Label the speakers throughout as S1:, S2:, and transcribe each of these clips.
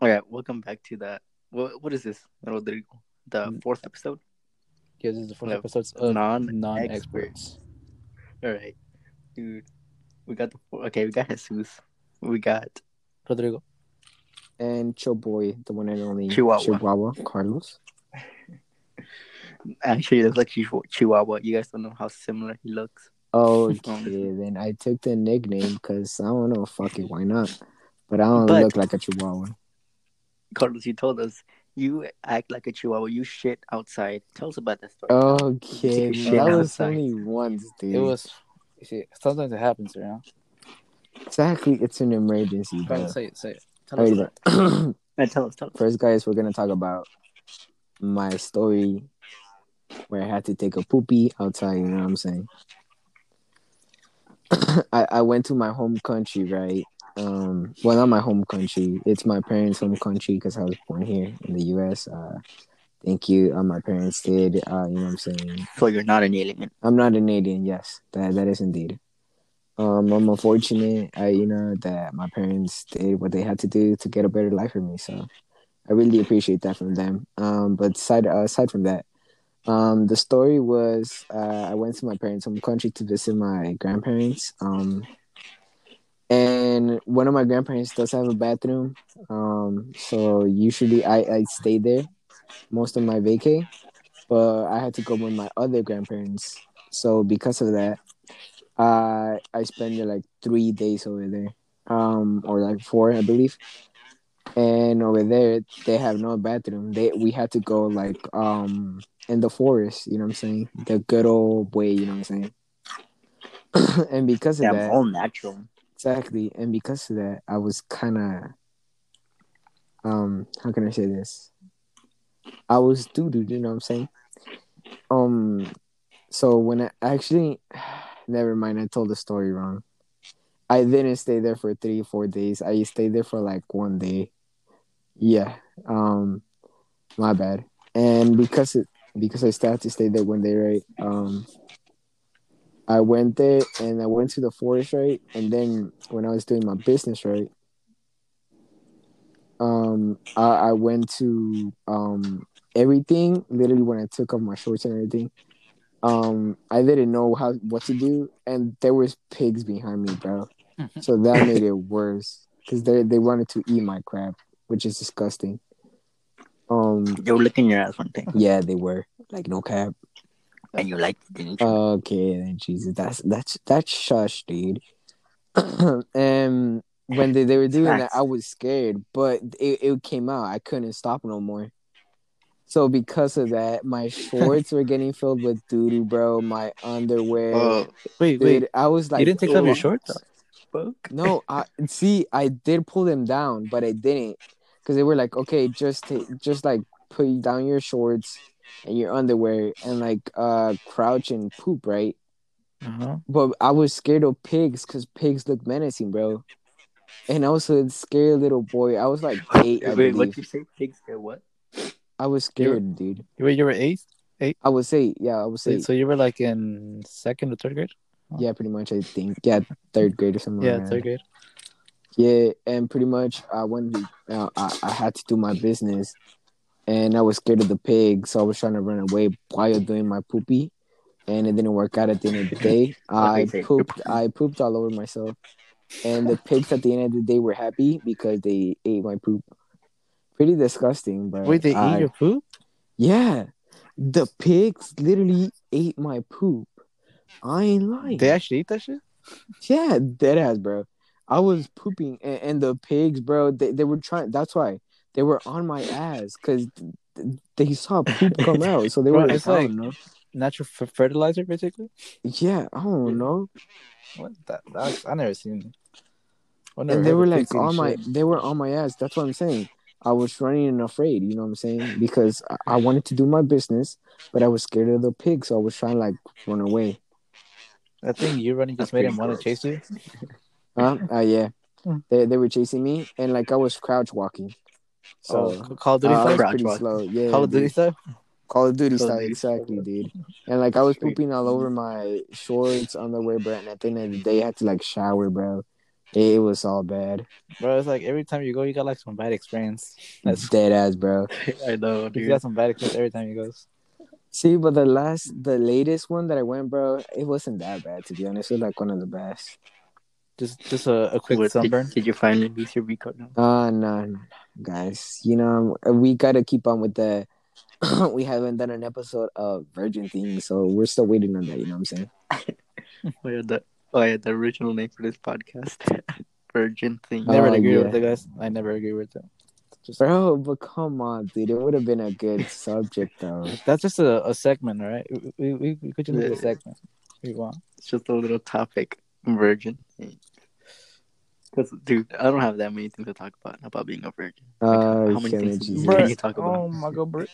S1: All right, welcome back to that. What what is this, Rodrigo? The fourth episode.
S2: Yeah, this is the first
S1: Yeah,
S2: episodes of
S1: non-
S2: non-experts.
S1: All right, dude. We got the okay. We got Jesus. We got
S2: Rodrigo.
S3: and Chill Boy, the one and only
S1: Chihuahua.
S3: Chihuahua Carlos.
S1: actually it looks like Chihuahua. You guys don't know how similar he looks.
S3: Oh, okay, then I took the nickname because I don't know. Fuck it, why not? But I don't
S1: But-
S3: look like a Chihuahua.
S1: Carlos, you told us you act like a Chihuahua. You shit outside. Tell us about that story.
S3: Okay,
S1: Shit
S3: that was
S1: outside.
S3: only once, dude.
S2: It was. You see, sometimes it happens, you know.
S3: exactly. It's an emergency,
S2: Go ahead,
S3: bro.
S2: say it. Say it. Tell us.
S3: Alright, bro.
S1: Tell us. Tell us.
S3: First, guys, we're gonna talk about my story where I had to take a poopy outside. You know what I'm saying? I I went to my home country, right? Um, well, not my home country. It's my parents' home country because I was born here in the U.S. Uh, thank you. Uh, my parents did. Uh, you know what I'm saying?
S1: So you're not an alien.
S3: I'm not an alien. Yes, that that is indeed. Um, I'm unfortunate. I you know that my parents did what they had to do to get a better life for me. So I really appreciate that from them. Um, but aside uh, aside from that, um, the story was uh, I went to my parents' home country to visit my grandparents. Um, and one of my grandparents does have a bathroom. Um, so usually I I stay there most of my vacay, but I had to go with my other grandparents. So because of that, uh, I spent like three days over there, um, or like four, I believe. And over there, they have no bathroom. They we had to go like um in the forest. You know what I'm saying? The good old way. You know what I'm saying? and because of
S1: Yeah,
S3: that,
S1: all natural.
S3: Exactly, and because of that, I was kind of um how can I say this? I was doo doo. You know what I'm saying? Um, so when I actually, never mind, I told the story wrong. I didn't stay there for three, four days. I stayed there for like one day. Yeah. Um, my bad. And because it because I had to stay there one day, right? Um, I went there and I went to the forest, right? And then when I was doing my business, right? Um, I, I went to um everything literally when I took off my shorts and everything. Um, I didn't know how what to do, and there was pigs behind me, bro. So that made it worse because they they wanted to eat my crab, which is disgusting. Um,
S1: They were licking your ass one thing,
S3: yeah, they were like no cap.
S1: And you liked it, didn't you?
S3: Okay, then Jesus, that's that's that's shush, dude. and um, when they, they were doing that, I was scared, but it, it came out. I couldn't stop no more. So because of that, my shorts were getting filled with doo doo, bro. My underwear,
S1: Oh,
S2: Wait,
S3: dude.
S2: wait.
S3: I was like,
S2: you didn't take off your
S3: "Oh,
S2: shorts?
S1: fuck.
S3: No, I see. I did pull them down, but I didn't because they were like, okay, just take, just like put down your shorts and your underwear and like uh crouch and poop, right?
S2: Uh-huh.
S3: But I was scared of pigs because pigs look menacing, bro. And I was a scared little boy. I was like eight, I
S1: Wait, what
S3: believe.
S1: you say? Pigs scared what?
S3: I was
S2: You were-
S3: scared, dude.
S2: You were you were eight. Eight?
S3: I was eight. Yeah, I was
S2: So,
S3: eight.
S2: so you were like in second or third grade.
S3: yeah, pretty much. I think. Yeah, third grade or something.
S2: Yeah,
S3: like that.
S2: third grade.
S3: Yeah, and pretty much I went. Uh, I I had to do my business, and I was scared of the pig, so I was trying to run away while doing my poopy, and it didn't work out at the end of the day. I pooped. I pooped all over myself, and the pigs at the end of the day were happy because they ate my poop. Pretty disgusting, but
S2: Wait, they
S3: I-
S2: ate your poop?
S3: Yeah, the pigs literally ate my poop. I ain't lying.
S2: They actually eat that shit?
S3: Yeah, dead ass, bro. I was pooping, and, and the pigs, bro, they, they were trying. That's why they were on my ass because they saw poop come out. So they
S2: Bro,
S3: were like,
S2: it's
S3: I
S2: like-
S3: don't know.
S2: Natural f- fertilizer, basically.
S3: Yeah, I don't know.
S2: What that? That's I never seen. I never
S3: And they
S2: heard
S3: were
S2: of
S3: like
S2: pigs eating
S3: on my,
S2: shit.
S3: they were on my ass. That's what I'm saying. I was running and afraid. You know what I'm saying? Because I, I wanted to do my business, but I was scared of the pigs. So I was trying to like run away.
S2: I think you running just
S1: That's
S2: made
S1: pretty
S2: him want to
S1: gross.
S2: chase you.
S3: Huh? Uh, yeah.
S2: Hmm.
S3: They they were chasing me, and like I was crouch walking. So
S2: oh, Call of Duty
S3: uh, was
S2: style.
S3: Pretty
S1: walking.
S3: slow. Yeah.
S2: Call of Duty
S3: dude.
S2: style.
S3: Call of Duty
S1: Call
S3: style, exactly, dude. And like I was pooping all over my shorts, underwear, bro. And at the end of the day, I had to like shower, bro. It was all bad.
S2: bro. It's like every time you go, you got like some bad experience.
S3: That's
S2: That's
S3: dead ass, bro.
S1: I know,
S2: you got some bad experience every time you go.
S3: See, but the last, the latest one that I went, bro, it wasn't that bad to be honest. It was like one of the best.
S2: Just just a, a quick
S1: What,
S2: sunburn.
S1: Did, did you finally lose your V card now?
S3: Uh no, no, no, guys. You know we gotta keep on with the. we haven't done an episode of Virgin theme, so we're still waiting on that. You know what I'm saying?
S1: Oh yeah, the oh yeah, the original name for this podcast, Virgin thing.
S2: Never
S3: Oh,
S2: agree
S3: yeah.
S2: with it, guys. I never agree with it. Just
S3: Bro, but come on, dude. It would have been a good subject though.
S2: that's just a, a segment, right? We we, we could just make a segment. if you want.
S1: It's just a little topic, virgin. Because, dude, I don't have that many things to talk about about being a virgin. Like,
S3: Uh,
S1: how many
S3: Kevin,
S1: things
S3: Jesus.
S1: Bruh.
S2: Bro,
S1: you talk about?
S2: oh my god, bro.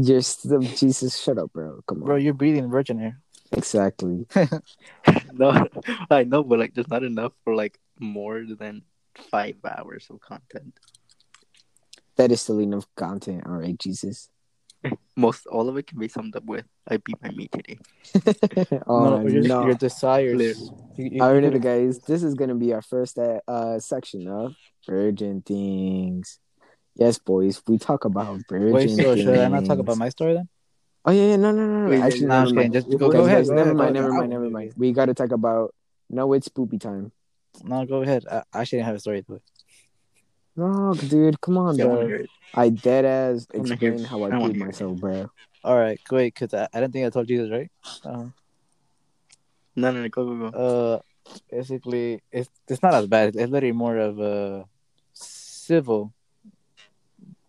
S3: Just the Jesus, shut up, bro. Come on.
S2: Bro, you're breathing virgin air.
S3: Exactly.
S1: No, I know, but like, there's not enough for like more than five hours of content.
S3: That is still enough content, all right, Jesus.
S1: Most all of it can be summed up with "I beat my meat today."
S3: oh
S2: no, your,
S3: no!
S2: your desires. You, you,
S3: Alright, guys, this is gonna be our first uh, uh section of Virgin things. Yes, boys, we talk about Virgin
S2: Wait, so
S3: things.
S2: should I not talk about my story then?
S3: Oh yeah, yeah, no, no, no, no.
S1: Wait,
S3: Actually,
S2: nah,
S3: never
S2: I'm
S3: mind.
S2: kidding. Just
S1: go-
S3: Guys,
S1: go ahead,
S3: guys,
S1: go
S3: never
S1: ahead.
S3: mind,
S2: Go
S3: never
S2: ahead.
S3: mind, never mind. We gotta talk about. No, it's poopy time.
S2: No, go ahead. I, I actually didn't have a story to it.
S3: No, dude, come on,
S1: Yeah,
S3: bro. I dead as
S1: I
S3: explain how I
S1: I wanna
S3: poop
S1: hear it.
S3: myself, bro.
S2: All right, great. Because I, I didn't think I told you this, right? Uh,
S1: No, no, no, go, go, go.
S2: uh, basically, it's it's not as bad. It's literally more of a civil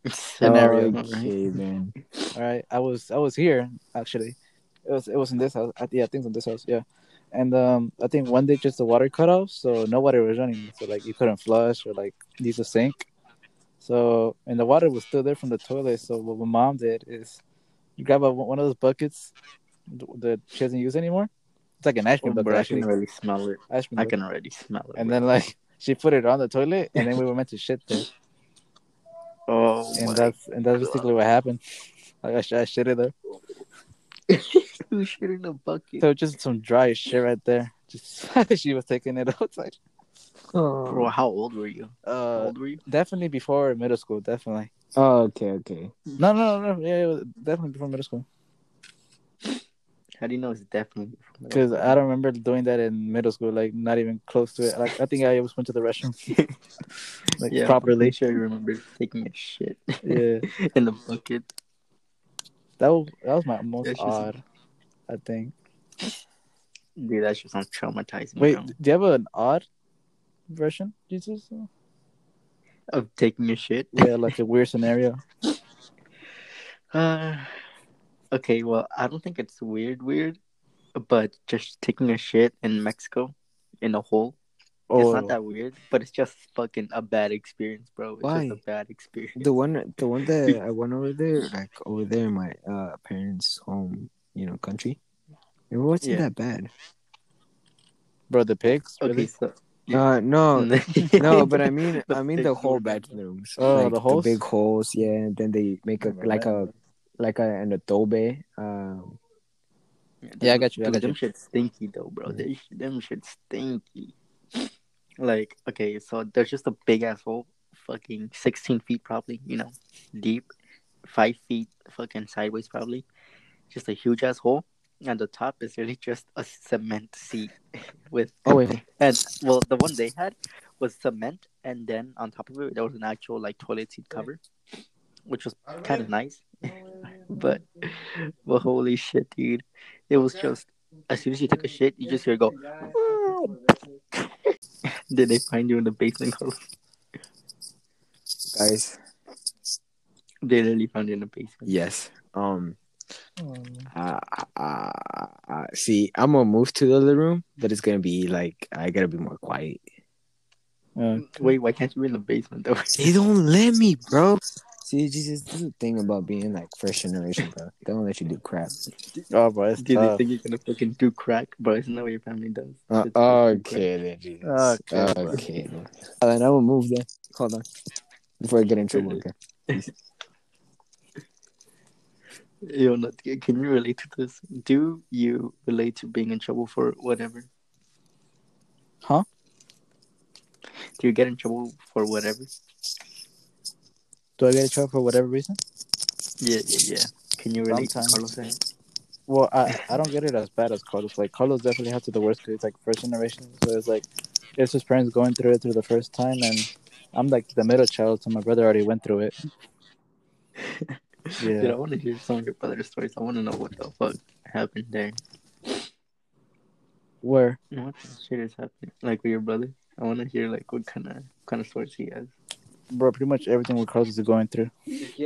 S2: scenario.
S3: Okay, then.
S2: All right, I was I was here actually. It was it was in this house. I, yeah, things in this house. Yeah, and um, I think one day just the water cut off, so no water was running. So like you couldn't flush or like use a sink. So and the water was still there from the toilet. So what my mom did is, you grab a, one of those buckets that she doesn't use anymore. It's like an ice cream
S1: Oh,
S2: bucket
S1: I can already smell it. I
S2: bucket.
S1: can already smell it.
S2: And
S1: bro.
S2: then like she put it on the toilet, and then we were meant to shit there.
S1: oh,
S2: and that's and that's basically what happened. Like I, sh- I shit it there.
S1: Who shit in a bucket?
S2: So just some dry shit right there. Just she was taking it outside.
S1: Bro, how old were you? How
S2: Uh,
S1: old were you?
S2: definitely before middle school. Definitely.
S3: Oh, okay, okay.
S2: No, no, no. no. Yeah, it was definitely before middle school.
S1: How do you know it's definitely? from
S2: Because I don't remember doing that in middle school. Like not even close to it. Like I think I always went to the restroom. like
S1: yeah,
S2: properly.
S1: sure you remember taking a shit
S2: Yeah.
S1: in the bucket.
S2: That was that was my most
S1: That's just-
S2: odd. I think.
S1: Dude, that just sounds traumatizing.
S2: Wait,
S1: bro.
S2: do you have an odd version, Jesus?
S1: Of taking a shit.
S2: Yeah, like a weird scenario.
S1: Uh, okay, well, I don't think it's weird, weird, but just taking a shit in Mexico in a hole. It's not that weird, but it's just fucking a bad experience, bro. It's
S3: Why?
S1: just a bad experience.
S3: The one, the one that I went over there, like over there in my uh parents' home, you know, country. It wasn't
S1: Yeah.
S3: that bad.
S2: bro, the pigs.
S1: Okay,
S2: Really?
S1: so
S3: Uh, no, no, but I mean,
S1: The
S3: I mean the
S1: were
S3: whole bathrooms.
S2: Oh,
S3: like
S2: the holes?
S3: big holes. Yeah, and then they make a
S2: Remember
S3: like a like a an adobe. Um,
S2: Yeah, I got you, I
S1: Dude,
S2: got
S1: them
S2: you.
S1: shit stinky though, bro. They sh- them shit stinky. Like, okay, so there's just a big asshole, fucking sixteen feet probably, you know, deep, five feet fucking sideways probably, just a huge asshole, and the top is really just a cement seat with.
S3: oh wait,
S1: And well, the one they had was cement, and then on top of it there was an actual like toilet seat cover, which was kind of nice. but, but holy shit, dude, it was just as soon as you took a shit, you just hear it go. Did they find you in the basement? Carlos?
S3: guys.
S1: They literally found you in the basement.
S3: Yes. Um.
S2: Oh,
S3: Uh, uh, uh, see, I'm gonna move to the other room, but it's gonna be like I gotta be more quiet.
S2: Uh,
S1: Wait, why can't you be in the basement though?
S3: They don't let me, bro. See, Jesus, this is the thing about being like first generation, bro. They don't let you do crap.
S2: oh, bro, it's
S1: Do they think you're gonna fucking do crack? bro? isn't that what your family does?
S3: Uh,
S1: It's fucking
S3: okay, then, Jesus.
S2: Okay, bro.
S3: okay. then. Uh, then I will move then. Hold on, before I get in trouble. Okay.
S1: Yo, no, can you relate to this? Do you relate to being in trouble for whatever?
S2: Huh?
S1: Do you get in trouble for whatever?
S2: Do I get in trouble for whatever reason?
S1: Yeah, yeah, yeah. Can you relate to
S2: Sometimes.
S1: Carlos? then?
S2: Well, I, I don't get it as bad as Carlos. Like Carlos definitely had to the worst because it's like first generation. So it's like it's his parents going through it through the first time, and I'm like the middle child, so my brother already went through it.
S1: Dude, I want to hear some of your brother's stories. I want to know what the fuck happened there.
S2: where
S1: What shit is happening? Like with your brother? I want to hear like what kind of kind of stories he has.
S2: bro, pretty much everything what Carlos is going through. It's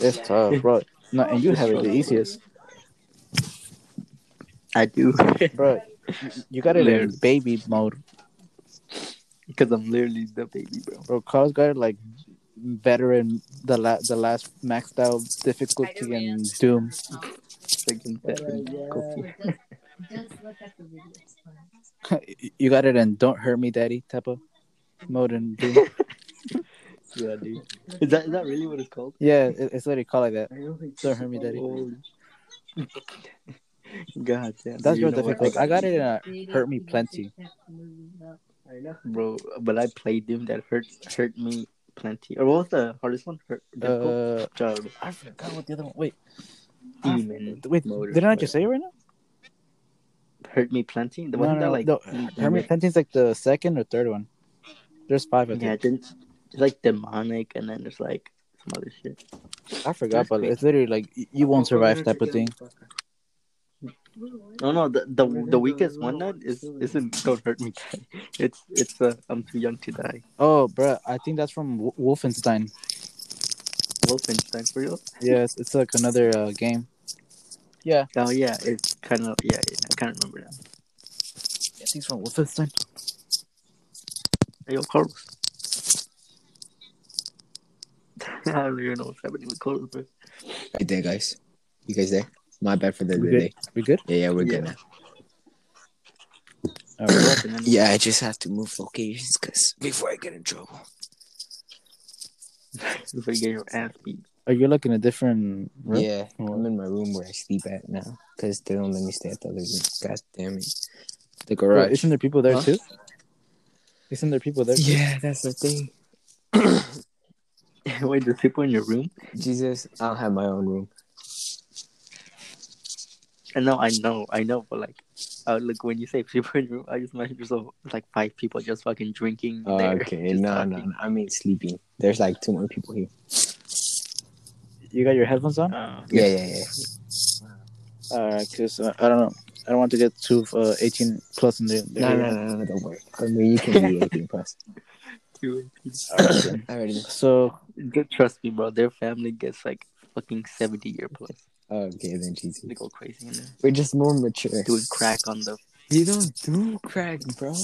S3: It's
S2: tough, bro. No, and you have it the easiest,
S1: I do,
S2: bro. You got it in baby mode,
S1: because I'm literally the baby, bro.
S2: bro. Carlos got it like veteran, the la- the last maxed out difficulty and Doom. Oh.
S1: Freaking oh, veteran cookie.
S4: Just look at the video. It's fine.
S2: you got it in "Don't Hurt Me, Daddy" type of mode and Doom.
S1: Yeah, dude. Is that is that really what it's called?
S2: yeah, it, it's literally called like that. Don't hurt me, Daddy.
S1: God damn.
S2: That's
S1: you
S2: real difficult. I got it in uh,
S4: a
S2: hurt me plenty.
S4: check the movie out.
S1: I know, bro. But I played Doom that hurt hurt me plenty. Or what was the hardest one? Hurt, difficult?
S2: Uh,
S1: Child,
S2: I forgot what the other one. Wait, I-
S1: demon.
S2: wait,
S1: mode or
S2: didn't I just say it right now?
S1: hurt me plenty? The
S2: No,
S1: one
S2: no,
S1: that like
S2: no.
S1: you-
S2: Hurt me plenty is like the second or third one. There's five. I
S1: Yeah,
S2: think.
S1: then it's like demonic, and then there's like some other shit.
S2: I forgot,
S1: That's
S2: but
S1: crazy.
S2: it's literally like you won't survive type of thing.
S1: No, no, the the, the weakest one that is isn't don't hurt me. It's it's uh, I'm too young to die.
S2: Oh, bro, I think that's from W- Wolfenstein.
S1: Wolfenstein for real?
S2: Yeah, it's, it's like another uh, game. Yeah,
S1: Oh yeah, it's kind of yeah, yeah. I can't remember now.
S2: I think it's from Wolfenstein.
S1: Hey, yo, Carlos. I don't even know what's happening with Carlos, bro.
S3: Right there, guys. You guys there? My bad for the
S2: We
S3: delay.
S2: good? We good?
S3: Yeah, yeah, we're good
S1: Yeah.
S3: now.
S2: All right.
S1: What, man?
S3: Yeah, I just have to move locations because before I get in trouble.
S1: Before you get your ass beat.
S2: Are you like in a different room?
S3: Yeah,
S2: Or-
S3: I'm in my room where I sleep at now because they don't let me stay at the other room. God damn it. The
S2: Bro,
S3: garage.
S2: isn't there people there
S1: Huh?
S2: too? Isn't there people there? too?
S3: yeah, that's the thing.
S1: Wait, there's people in your room?
S3: Jesus, I don't have my own room.
S1: I know, I know, I know, but like, uh, look, when you say people in your room, I just imagine yourself like five people just fucking drinking.
S3: Oh,
S1: there,
S3: okay, no, no, no, I mean sleeping. There's like two more people here.
S2: You got your headphones on?
S1: Uh,
S3: Yeah, yeah, yeah.
S2: Alright, cause uh, I don't know. I don't want to get too uh, 18 plus in the. the
S3: No,
S2: area.
S3: no, no, no, don't worry. I mean, you can be 18 plus.
S1: two-
S2: Alright, then.
S3: I already know.
S2: So
S1: Just trust me, bro. Their family gets like fucking seventy year plus.
S3: Oh, okay, then Jesus.
S1: They go crazy in there,
S3: We're just more mature.
S1: doing crack on the.
S3: You don't do crack, bro.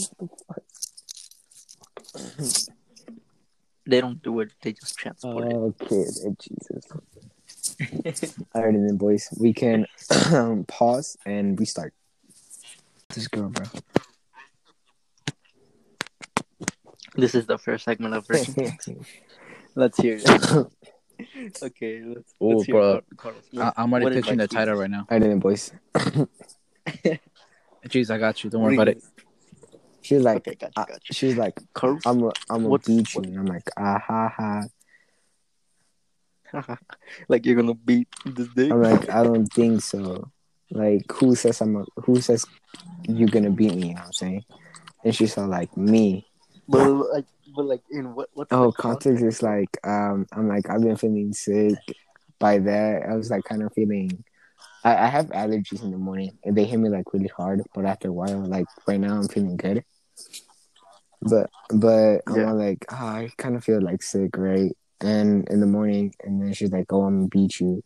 S1: They don't do it. They just transport it.
S3: Okay, then Jesus. Alrighty then, boys. We can um, pause and restart. This girl, bro.
S1: This is the first segment of. Let's hear it. okay, let's.
S2: Oh,
S1: let's
S2: bro.
S1: Car-
S2: I- I'm already
S1: what
S2: pitching the
S1: advice do you
S2: title right now.
S3: Alrighty then, boys.
S2: Jeez, I got you. Don't worry about it.
S3: She's like,
S1: Okay, got
S3: uh,
S1: you, got you.
S3: she's like,
S1: Carlos,
S3: I'm a, I'm a
S1: What's-
S3: beat you.
S1: what-
S3: And I'm like, ah ha ha.
S1: like you're gonna beat this dick.
S3: I'm like, I don't think so. Like, who says I'm a, who says you're gonna beat me? You know what I'm saying? And she's all like, me.
S1: But like, but like, in what? What's
S3: Oh,
S1: the
S3: context is like, um, I'm like, I've been feeling sick. By that, I was like, kind of feeling. I, I have allergies in the morning, and they hit me like really hard. But after a while, like right now, I'm feeling good. But but I'm like, oh, I kind of feel like sick, right? And in the morning, and then she's like, "Oh, I'm gonna beat you."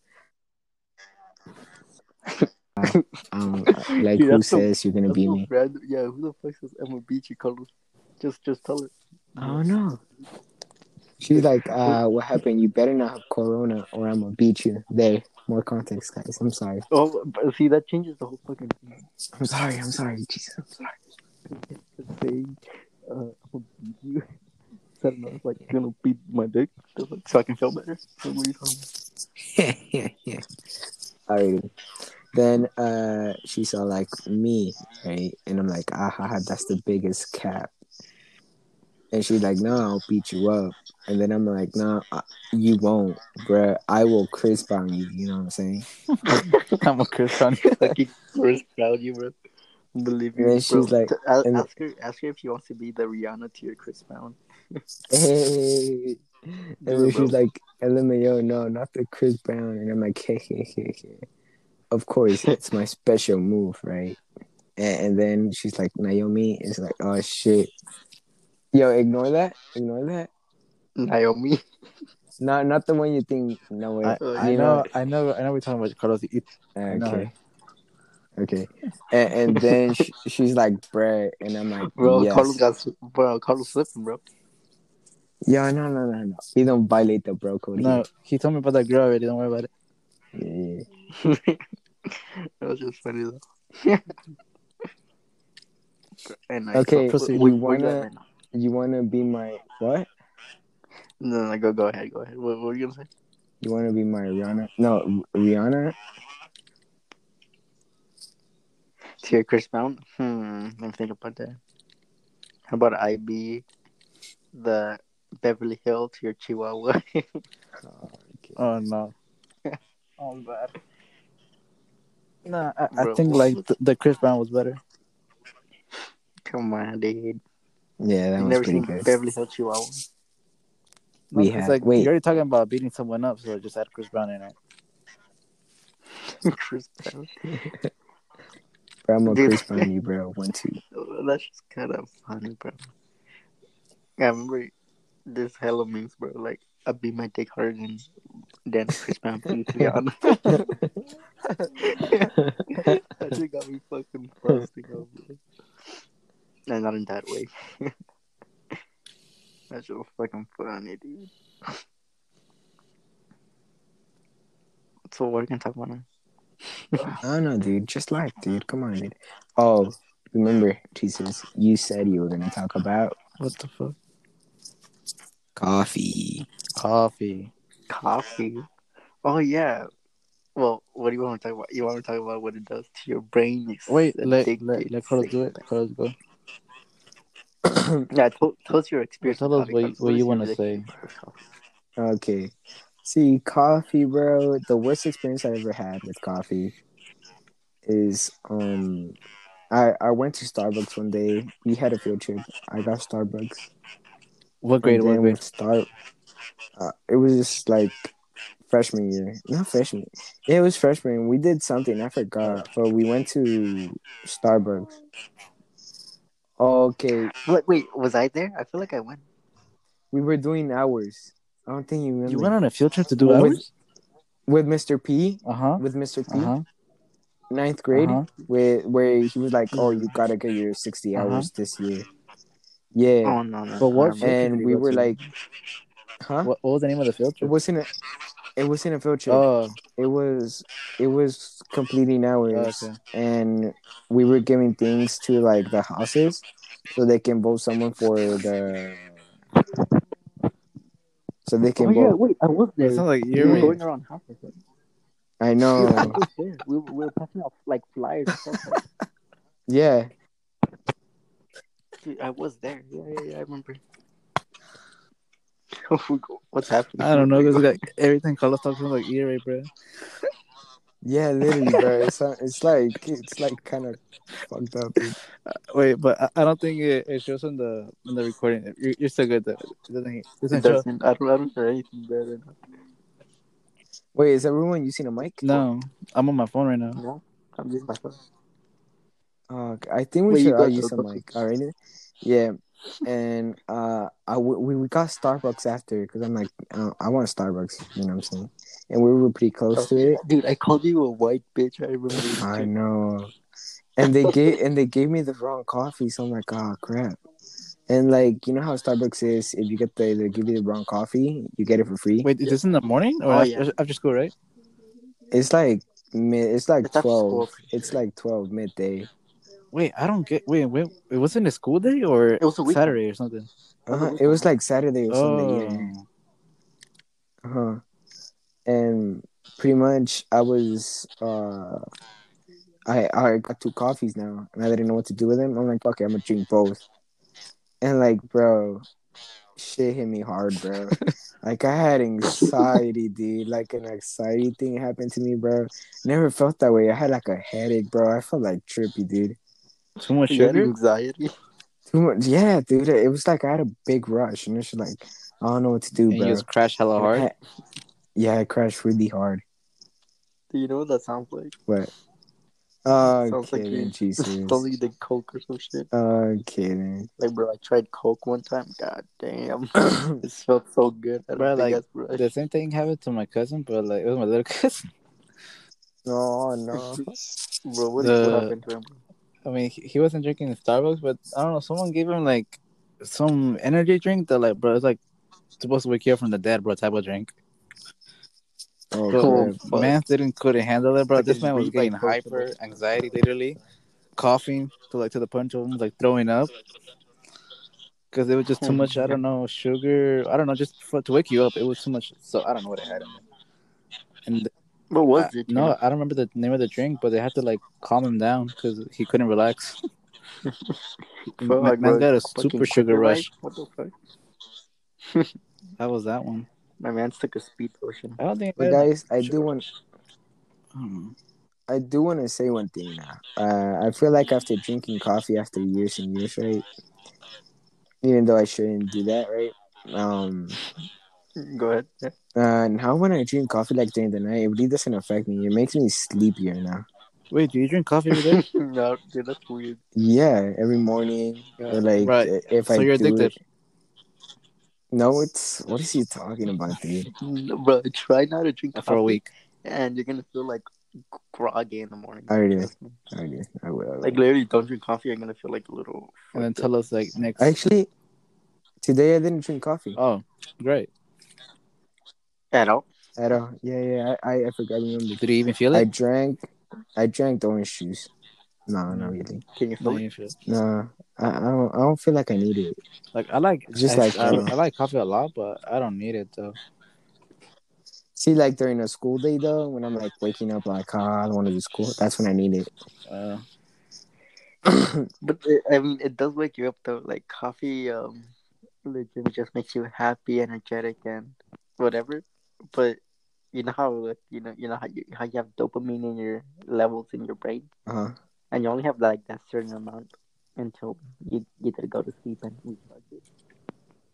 S3: Uh, um, like
S1: Dude,
S3: who
S1: so-
S3: says you're gonna beat
S1: so
S3: me?
S1: random. Yeah, who the fuck says I'm gonna beat you, Carlos? Just, just tell her.
S3: Oh no. She's like, uh, what happened? You better not have corona or I'm gonna beat you. There. More context, guys. I'm sorry.
S1: Oh, but see, that changes the whole fucking thing.
S3: I'm sorry, I'm sorry, Jesus, I'm sorry.
S1: Just saying, uh, I'm gonna beat you. Said no, it's like you're gonna beat my dick so I can feel better. So what are you talking about?
S3: Alright. Then uh she saw like me, right? And I'm like, ah ha, ha that's the biggest cap. And she's like, "No, I'll beat you up." And then I'm like, "No, nah, you won't, bruh. I will crisp on you." You know what I'm saying?
S2: I'm a Chris on
S1: Fucking Chris Brown, you bro. Believe me,
S3: And then
S1: bro.
S3: she's like-
S1: T- a-
S3: and-
S1: ask her, ask her if she wants to be the Rihanna to your Chris Brown.
S3: Hey. And then
S1: Dude,
S3: she's
S1: bro.
S3: like, LMAO, no, not the Chris Brown. And I'm like, hey, hey, hey, hey. Of course, it's my special move, right? And, and then she's like, Naomi is like, oh shit. Yo, ignore that. Ignore that.
S1: Naomi.
S3: Not not the one you think. No way.
S2: I,
S1: Oh,
S2: I
S3: you
S2: know, I know, I know. We're talking about Carlos. It- ah, I know
S3: Okay. Okay. And, and then sh she's like, bruh. And I'm like,
S1: Bro,
S3: yes.
S1: Carlos got sli- bro, Carlos slipping, bro.
S3: Yeah, no, no, no, no. We don't violate the bro code.
S2: No, he told me about that girl already. Don't worry about it.
S3: Yeah, yeah.
S1: that was just funny though. and I,
S3: Okay,
S1: we,
S3: You
S1: we're
S3: wanna-
S1: good right now.
S3: You wanna be my what?
S1: No, no, go, go ahead, go ahead. What, what were you gonna say?
S3: You wanna be my Rihanna? No, Rihanna.
S1: To your Chris Brown? Hmm, let me think about that. How about I be the Beverly Hill to your Chihuahua?
S2: Oh no. oh bad. Nah, I, I
S1: Bro,
S2: think like the, the Chris Brown was better.
S1: Come on, dude.
S3: Yeah, that was
S1: never
S3: pretty
S1: seen
S3: good.
S1: Beverly Hill Chihuahua?
S2: No,
S3: We
S2: 'cause,
S3: had-
S2: like
S3: wait.
S2: you're already talking about beating someone up, so just add Chris Brown in it.
S1: Chris Brown.
S3: Bro, I'm a
S1: Dude.
S3: Chris Brown, you bro. One two.
S1: That's just kind of funny, bro. Yeah, I remember this hella memes, bro. Like, I beat my dick harder than, than Chris Brown beat Rihanna. that shit got me fucking busting up, bro. No, not in that way. That's so fucking funny, dude. So what are we gonna talk about now?
S3: I don't know, dude. Just life, dude. Come on, dude. Oh, remember, Jesus, you said you were gonna talk about
S2: What the fuck?
S3: coffee.
S2: Coffee.
S1: Coffee. Oh yeah. Well, what do you want to talk about? You want to talk about what it does to your brain? It's
S2: Wait, let let let Carlos do it.
S1: sick.
S2: Carlos go.
S1: Yeah, tell, tell us your experience.
S2: Tell us
S1: coffee,
S2: what you- what you wanna say.
S1: relationship with coffee?
S3: Okay. See, coffee, bro. The worst experience I ever had with coffee is um I I went to Starbucks one day. We had a field trip. I got Starbucks.
S2: What grade?
S3: And
S2: What
S3: then
S2: grade?
S3: Star uh, it was just like freshman year. Not freshman. Yeah, it was freshman. We did something, I forgot. But we went to Starbucks. Okay.
S1: Wait, wait, was I there? I feel like I went.
S3: We were doing hours. I don't think you remember.
S2: You went on a field trip to do
S3: With-
S2: hours?
S3: with Mr. P.
S2: Uh huh.
S3: With Mr. P.
S2: Uh huh.
S3: ninth grade
S2: Uh-huh.
S3: where where he was like, "Oh, you gotta get your 60
S2: Uh-huh.
S3: hours this year." Yeah,
S1: Oh no, no.
S2: But what
S1: I remember.
S2: field trip
S3: and we were
S2: to?
S3: like, "Huh?"
S2: What, what was the name of the field
S3: It
S2: trip?
S3: wasn't a, it wasn't a field trip.
S2: Oh,
S3: It was it was completing hours,
S2: okay.
S3: and we were giving things to like the houses so they can vote someone for the. So they can
S1: Oh yeah, wait, I was there.
S2: It sounds like you're
S1: were
S3: Yeah.
S1: going around houses. right?
S3: I
S1: I
S3: know.
S1: was there. We were, we were passing out like flyers. and stuff.
S3: yeah.
S1: Dude, I was there. Yeah, yeah, yeah. I remember. What's happening?
S2: I don't know because like everything Carlos talks about like ear rape, bro.
S3: Yeah, literally, bro. It's, uh, it's like it's like kind of fucked up. Dude.
S2: Wait, but I, I don't think it, it shows on the in the recording. You're, you're still good though. It doesn't, it
S1: It
S2: doesn't show.
S1: doesn't. I don't. I don't hear anything better.
S3: Wait, is everyone using a mic?
S2: No, I'm on my phone right now.
S1: No, I'm just my phone.
S3: Uh, I think we
S1: Wait,
S3: should all use a mic already. Yeah, and uh, I we we got Starbucks after because I'm like uh, I want Starbucks. You know what I'm saying? And we were pretty close to it.
S1: Dude, I called you a white bitch. I remember.
S3: I know. And they gave and they gave me the wrong coffee, so I'm like, oh crap. And like you know how Starbucks is, if you get the they give you the wrong coffee, you get it for free.
S2: Wait, is this in the morning or
S1: Oh,
S2: after,
S1: yeah.
S2: after school, right?
S3: It's like mid. It's like
S1: It's
S3: twelve.
S1: school.
S3: It's like twelve midday.
S2: Wait, I don't get. Wait, wait, it wasn't a school day or
S1: It was a weekend.
S2: Saturday or something.
S3: Uh-huh. It was like Saturday or Sunday. Yeah.
S2: Oh,
S3: Uh-huh. And pretty much I was uh I I got two coffees now and I didn't know what to do with them. I'm like, okay, I'm gonna drink both. And like, bro, shit hit me hard, bro. like I had anxiety, dude. Like an anxiety thing happened to me, bro. Never felt that way. I had like a headache, bro. I felt like trippy, dude.
S2: Too much sugar.
S1: anxiety.
S3: Too much, yeah, dude. It was like I had a big rush, and it's like I don't know what to do,
S2: And you
S3: bro.
S2: just crash hella
S3: And I
S2: hard.
S3: yeah, I crashed really hard.
S1: Do you know what that sounds like?
S3: What? oh,
S1: Sounds like
S3: kidding,
S1: you-
S3: Jesus.
S1: Sounds like you did coke or some shit.
S3: Oh, kidding.
S1: Like, bro, I tried coke one time. God damn, it felt so good. I had a
S2: Bro, like. The same thing happened to my cousin, but like it was my little cousin.
S3: No, no.
S1: Bro, what,
S2: The-
S1: what happened to him? Bro?
S2: I mean, he, he wasn't drinking Starbucks, but I don't know. Someone gave him like some energy drink that, like, bro, it's like supposed to wake you up from the dead, bro. Type of drink.
S3: Oh,
S2: Bro,
S1: Oh,
S2: man didn't couldn't handle it, bro.
S1: Like
S2: this man was getting
S1: like,
S2: hyper, anxiety, literally, coughing to like to the point of him like throwing up because it was just too much. I don't know sugar. I don't know, just for, to wake you up. It was too much. So I don't know what it had in it. And But
S1: what was
S2: uh,
S1: it?
S2: no,
S1: know?
S2: I don't remember the name of the drink, but they had to like calm him down because he couldn't relax.
S1: Bro,
S2: Man,
S1: like,
S2: man's
S1: bro,
S2: got a super sugar rush.
S1: Rice? What the fuck?
S2: That was that one.
S1: My man's took a speed potion.
S2: I don't think.
S3: But guys, I do want
S2: Hmm.
S3: I do want to say one thing now. Uh, I feel like after drinking coffee after years and years, right? Even though I shouldn't do that, right? Um,
S1: Go ahead. Yeah.
S3: uh, now when I drink coffee like during the night, it really doesn't affect me. It makes me sleepier now.
S2: Wait, do you drink coffee every day?
S1: no, dude, that's weird.
S3: Yeah, every morning or like
S2: Right.
S3: if
S2: so
S3: I
S2: you're
S3: do
S2: addicted.
S3: it. No, it's what is he talking about, dude?
S1: No, bro, try not to drink
S2: for a week.
S1: and you're gonna feel like groggy in the morning.
S3: I already- I do. I will. I will.
S1: Like literally, don't drink coffee. You're gonna feel like a little.
S2: And then tell us like next.
S3: Actually, today I didn't drink coffee
S2: Oh, great.
S1: At all.
S3: at all. Yeah, yeah. I, I, I forgot. to Remember.
S2: Did you even feel it?
S3: I drank. I drank the orange juice. No, not really.
S1: Can you
S2: No,
S1: feel it?
S2: you it.
S3: No, I, I don't. I don't feel like I need it.
S2: Like I like
S3: Just
S2: I,
S3: like,
S2: I,
S3: uh,
S2: I like coffee a lot, but I don't need it though.
S3: See, like during a school day though, when I'm like waking up, like, oh, I don't want to do school. That's when I need it.
S2: Uh,
S1: But it, I mean, it does wake you up though. Like coffee, um, legit just makes you happy, energetic, and whatever. But you know how like, you know you know how you how you have dopamine in your levels in your brain,
S3: uh-huh.
S1: and you only have like that certain amount until you either go to sleep and recharge it.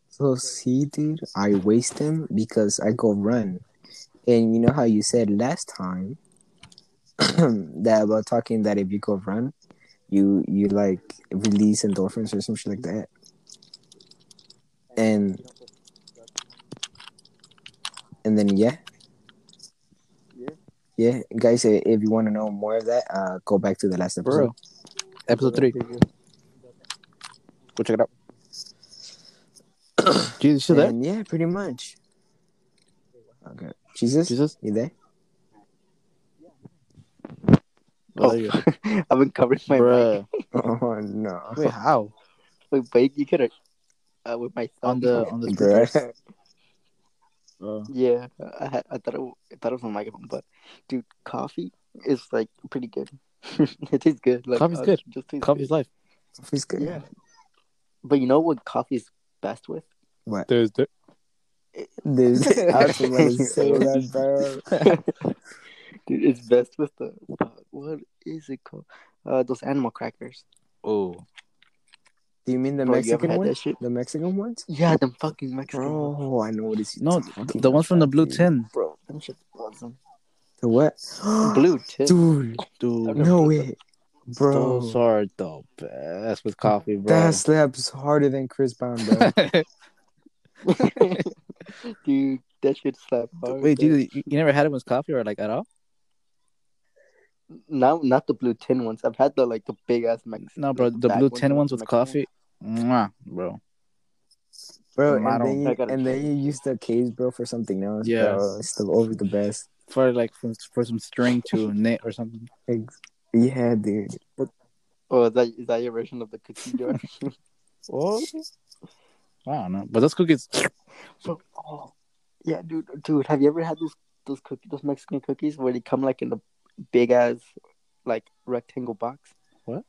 S3: So see, dude, I waste them because I go run, and you know how you said last time that about talking that if you go run, you you like release endorphins or some shit like that, and and then yeah.
S1: Yeah.
S3: Yeah, guys, if you want to know more of that, uh, go back to the last episode.
S2: bro, episode three. Go check it out. Jesus, you still there?
S3: And yeah, pretty much. Okay, Jesus,
S2: Jesus?
S3: you there?
S2: Oh, there.
S1: I've been covering my mic.
S3: Oh no,
S2: Wait, how?
S1: Wait, wait, you could have uh, with my thumb.
S2: On the on the
S3: Bruh.
S2: speakers? Oh.
S1: Yeah, I, had- I thought it, I thought it was on microphone, but dude, coffee is like pretty good. it tastes good. Like,
S2: Coffee's
S1: uh,
S2: good.
S1: Just tastes
S2: Coffee's
S1: good.
S2: life.
S3: Coffee's good.
S1: Yeah. But you know what coffee's best with?
S3: What?
S2: There's the
S3: This, I was about to say that, bro.
S1: Dude, it's best with the uh, what is it called? Uh, those animal crackers.
S2: oh
S3: Do you mean the
S1: Bro,
S3: Mexican
S1: had
S3: ones? The Mexican ones?
S1: Yeah, the fucking Mexican. ones.
S3: Bro, I know what it's.
S2: no, the ones from the blue tin,
S1: Bro, them shit awesome.
S3: The what?
S1: Blue tip.
S3: Dude,
S2: dude.
S3: no way, bro.
S2: Those are the best with coffee, bro.
S3: That slaps harder than Chris Brown, bro.
S1: Dude, that shit slap hard.
S2: Wait, dude, you, you never had it with coffee or like at all?
S1: Not not the blue tin ones. I've had the like the big ass Mexican.
S2: No, bro. The blue tin
S1: the
S2: ones with
S1: Mexican
S2: coffee, Mwah, bro.
S3: bro, and then, you,
S1: gotta
S3: and then you use the case, bro, for something else.
S2: Yeah.
S3: bro. it's still over the best.
S2: For like for, for some string to knit or something.
S3: Ex- Yeah, dude.
S1: Oh, is that is that your version of the cookie jar?
S2: Oh, I don't know, but those cookies.
S1: Bro, oh, yeah, dude, dude. Have you ever had those those cookies, those Mexican cookies, where they come like in a big ass like rectangle box?
S2: What?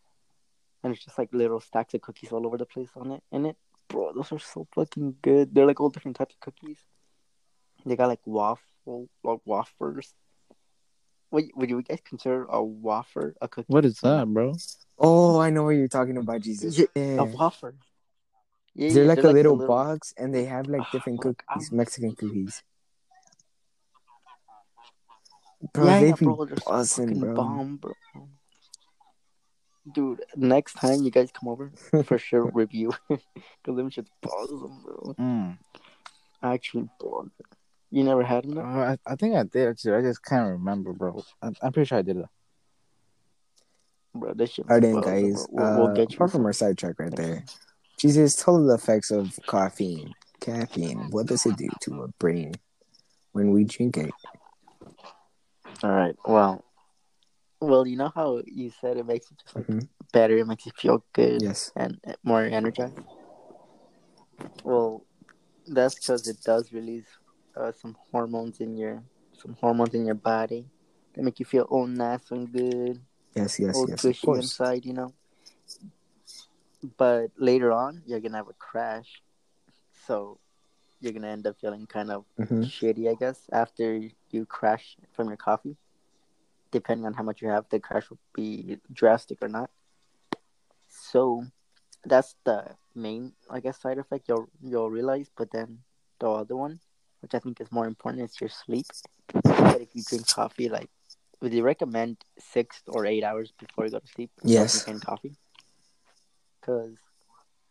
S1: And it's just like little stacks of cookies all over the place on it. In it, Bro, those are so fucking good. They're like all different types of cookies. They got like waffle, like wafers. What would you guys consider a wafer a cookie?
S2: What is that, bro?
S3: Oh, I know what you're talking about, Jesus.
S1: Yeah,
S3: Yeah.
S1: A wafer. Yeah,
S3: They're
S1: yeah,
S3: like a
S1: the
S3: little, box, and they have like
S1: Ah,
S3: different
S1: fuck,
S3: cookies, Mexican cookies. Bro,
S1: yeah,
S3: they
S1: yeah, bro, they're
S3: buzzing,
S1: fucking
S3: bro.
S1: bomb, bro. Dude, next time you guys come over, for sure review. Cause them shit's buzzing, bro.
S2: Mm.
S1: Actually, buzzing. You never had them?
S2: Uh. I, I think I did actually. I just can't remember, bro. I, I'm pretty sure I did it.
S1: Bro, this shit's
S3: Alright then, guys.
S1: We'll, we'll
S3: Uh,
S1: get you.
S3: apart from our sidetrack right there, Jesus, total effects of caffeine. Caffeine. What does it do to our brain when we drink it?
S1: All right. Well, well, you know how you said it makes you just like
S3: Mhm.
S1: better, it makes you feel good
S3: Yes.
S1: and more energized. Well, that's because it does release uh, some hormones in your some hormones in your body that make you feel all nice and good,
S3: Yes. Yes.
S1: all
S3: Yes. Of course.
S1: inside, you know. But later on, you're gonna have a crash, so you're gonna end up feeling kind of
S3: hmm
S1: shitty, I guess, after you crash from your coffee. Depending on how much you have, the crash will be drastic or not. So that's the main, I guess, side effect you'll you'll realize. But then the other one, which I think is more important, is your sleep. But if you drink coffee, like, would you recommend six or eight hours before you go to sleep?
S3: Yes.
S1: drinking coffee. Cause,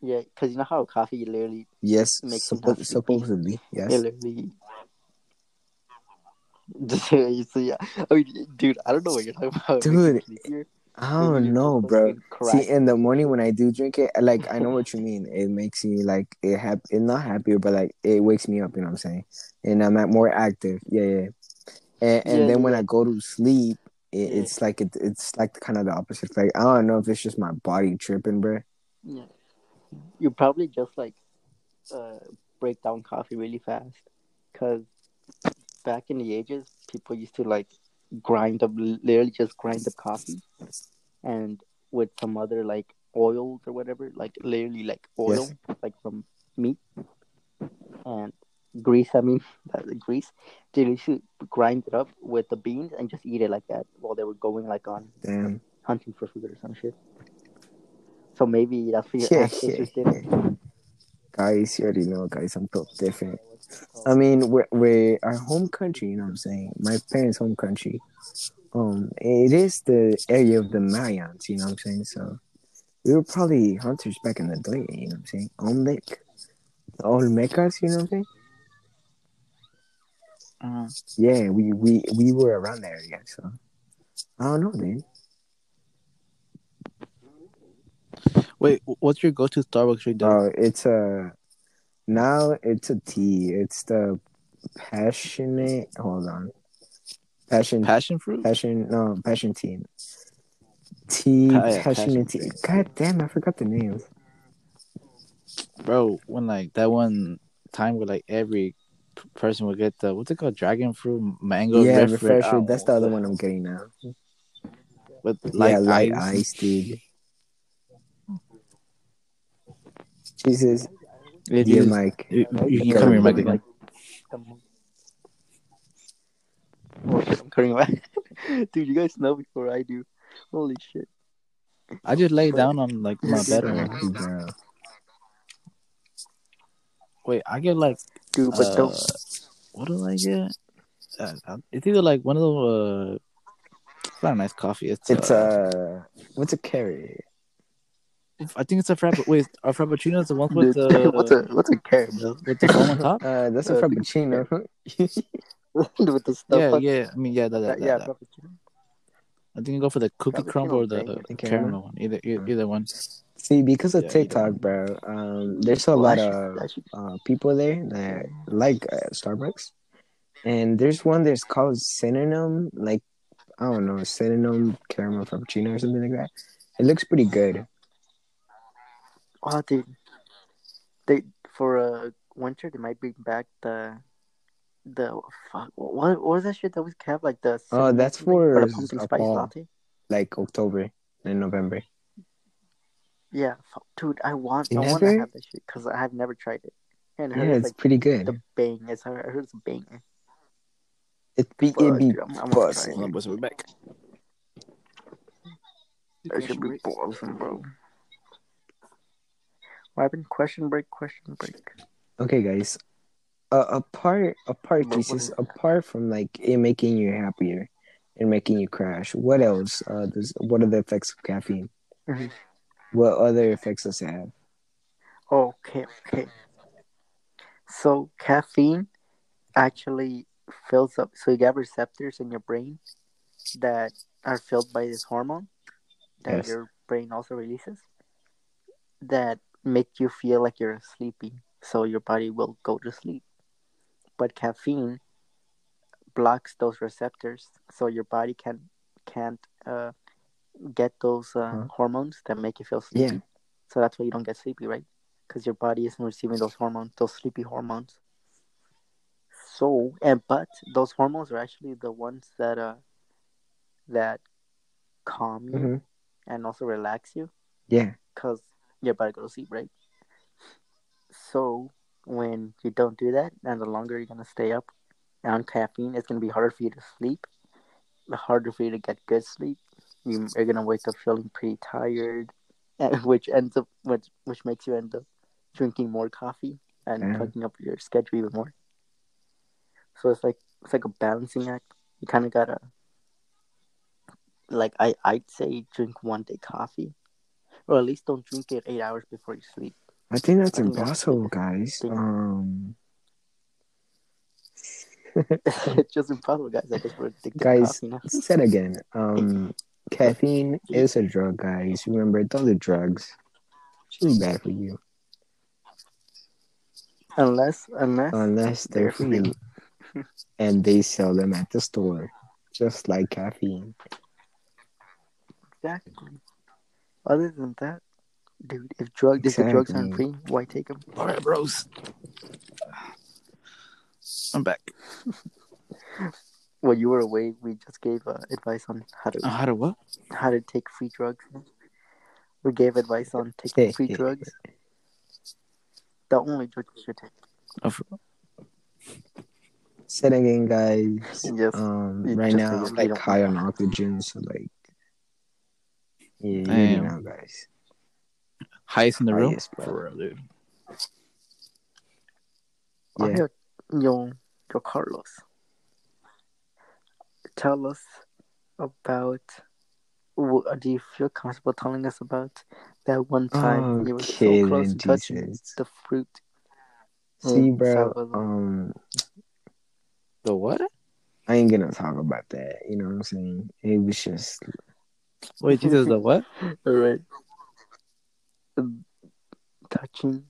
S1: yeah, cause you know how coffee literally,
S3: Yes.
S1: Makes
S3: suppo- supposedly.
S1: it
S3: Yes.
S1: literally. so yeah, I mean, dude, I don't know what you're talking about. It
S3: Dude. I don't know, bro. See, in the morning when I do drink it, like I know what you mean. It makes me like it hap- it not happier, but like it wakes me up. You know what I'm saying? And I'm at more active. Yeah, yeah. And, and
S1: Yeah,
S3: then when
S1: yeah.
S3: I go to sleep, it,
S1: Yeah.
S3: it's like it, it's like kind of the opposite effect. I don't know if it's just my body tripping, bro.
S1: Yeah. You probably just like uh, break down coffee really fast. Because back in the ages, people used to like grind up, literally just grind up coffee. And with some other like oils or whatever, like literally like oil, like from meat and grease. I mean, grease. They used to grind it up with the beans and just eat it like that while they were going like on
S3: Damn.
S1: hunting for food or some shit. So maybe that's what your
S3: Yeah,
S1: ancestors
S3: yeah,
S1: did.
S3: Guys, you already know, guys. I'm built different. I mean, we're, we're our home country. You know what I'm saying? My parents' home country. Um, it is the area of the Mayans. You know what I'm saying? So we were probably hunters back in the day. You know what I'm saying? Olmec, the Olmecas. You know what I'm saying?
S2: Uh,
S3: Yeah, we we we were around that area. So I don't know, man.
S2: Wait, what's your go-to Starbucks drink?
S3: Oh, it's a now it's a tea. It's the passionate. Hold on, passion
S2: Passion fruit.
S3: Passion, no, passion tea. Tea,
S2: Pa- yeah,
S3: passionate
S2: passion
S3: tea. God damn, I forgot the name.
S2: bro when like that one time where like every person would get the what's it called dragon fruit mango
S3: yeah,
S2: refre-
S3: refresher.
S2: oh,
S3: That's the other one I'm getting now.
S2: with light
S3: yeah, light
S2: ice.
S3: ice, dude. Jesus,
S2: Yeah,
S3: dear
S2: dude,
S3: Mike.
S2: you, you can come here,
S3: like-
S2: Mike. Again.
S1: Come Oh I'm cutting away. Dude, you guys know before I do. Holy shit.
S2: I just lay down on like my bed. and- Wait, I get like
S1: Dude, but
S2: uh,
S1: don't.
S2: what do I get? Uh, uh, it's either like one of those. Uh, it's not a nice coffee. It's,
S3: It's
S2: uh,
S3: uh, what's a carrot?
S2: I think it's a frapp. Wait, a frappuccino is the one with
S1: Dude,
S2: the
S1: what's a what's a caramel?
S2: with the foam on top.
S3: Uh, that's a
S1: Uh,
S3: frappuccino.
S1: with the stuff.
S2: yeah,
S1: on-
S2: yeah. I mean, yeah, that, that,
S1: that- yeah,
S2: that, that.
S1: frappuccino.
S2: I think you go for the cookie crumb or
S1: bang.
S2: the
S3: The
S2: caramel,
S3: caramel?
S2: one. Either e- either one.
S3: See, because of
S2: Yeah, you
S3: TikTok, bro, um, there's a
S1: Well,
S3: lot
S1: should-
S3: of
S1: should-
S3: uh, people there that like uh, Starbucks, and there's one that's called Cinnamon, like I don't know, Cinnamon caramel frappuccino or something like that. It looks pretty good.
S1: Oh, dude. They for uh, winter they might bring back the the fuck. What what was that shit that was kept like the?
S3: Oh, that's
S1: something?
S3: For
S1: the pumpkin spice
S3: fall.
S1: latte.
S3: Like October and November.
S1: Yeah, f- dude, I want,
S3: You
S1: I want to have that shit because I've never tried it. And I heard
S3: Yeah,
S1: it's
S3: it's
S1: like
S3: pretty good.
S1: the bang. It's I heard it's a banger.
S3: It be
S1: Fuck,
S3: it be
S1: dude, I'm, I'm gonna try.
S2: Hold on,
S1: it.
S2: boys, we're back.
S1: That should be awesome, bro. What happened? Question break. Question break.
S3: Okay, guys. Uh, apart apart
S1: But what
S3: Jesus,
S1: is-
S3: apart from like it making you happier and making you crash, what else? Uh, does what are the effects of caffeine?
S1: Mhm.
S3: What other effects does it have?
S1: Okay, okay. So caffeine actually fills up. So you got receptors in your brain that are filled by this hormone that
S3: Yes.
S1: your brain also releases that make you feel like you're sleepy. So your body will go to sleep. But caffeine blocks those receptors, so your body can can't uh, get those uh,
S3: Huh?
S1: hormones that make you feel sleepy.
S3: Yeah.
S1: So that's why you don't get sleepy, right? Because your body isn't receiving those hormones, those sleepy hormones. So, and but those hormones are actually the ones that uh that calm you
S3: hmm
S1: and also relax you,
S3: Yeah.
S1: because you're about to go to sleep, right? So when you don't do that, and the longer you're gonna stay up on caffeine, it's gonna be harder for you to sleep, harder for you to get good sleep. You, you're gonna wake up feeling pretty tired, which ends up which which makes you end up drinking more coffee and
S3: Yeah.
S1: fucking up your schedule even more. So it's like it's like a balancing act. You kind of gotta like I I'd say drink one day coffee, or at least don't drink it eight hours before you sleep.
S3: I think that's
S1: I think that's
S3: impossible, guys.
S1: thing.
S3: Um,
S1: it's just impossible, guys. I guess we're addicted
S3: Guys,
S1: to coffee
S3: said again. Um, caffeine is a drug, guys. Remember, those are drugs. It's really bad for you,
S1: Unless unless
S3: unless they're
S1: free,
S3: and they sell them at the store, just like caffeine.
S1: exactly. Other than that, dude, if drug if the drugs aren't free, why take them?
S2: All right, bros. I'm back.
S1: While you were away, we just gave uh, advice on how to
S2: Uh, how to what?
S1: how to take free drugs. We gave advice on taking free drugs. The only drug you should take.
S2: For-
S3: Said again, guys.
S1: Yes.
S3: Um, right now
S1: figured
S3: I'm like high on oxygen, so like, yeah, you know, guys.
S2: highest in the room.
S3: Highest, bro.
S2: For real, dude.
S3: Yeah.
S1: yeah. Yo, yo, Carlos. Tell us about. wh- Do you feel comfortable telling us about that one time you were so close to touching the fruit?
S3: See, bro. Um,
S2: The what?
S3: I ain't gonna talk about that. You know what I'm saying? It was just
S2: Wait, Jesus, the what?
S1: All right. Um, Touching.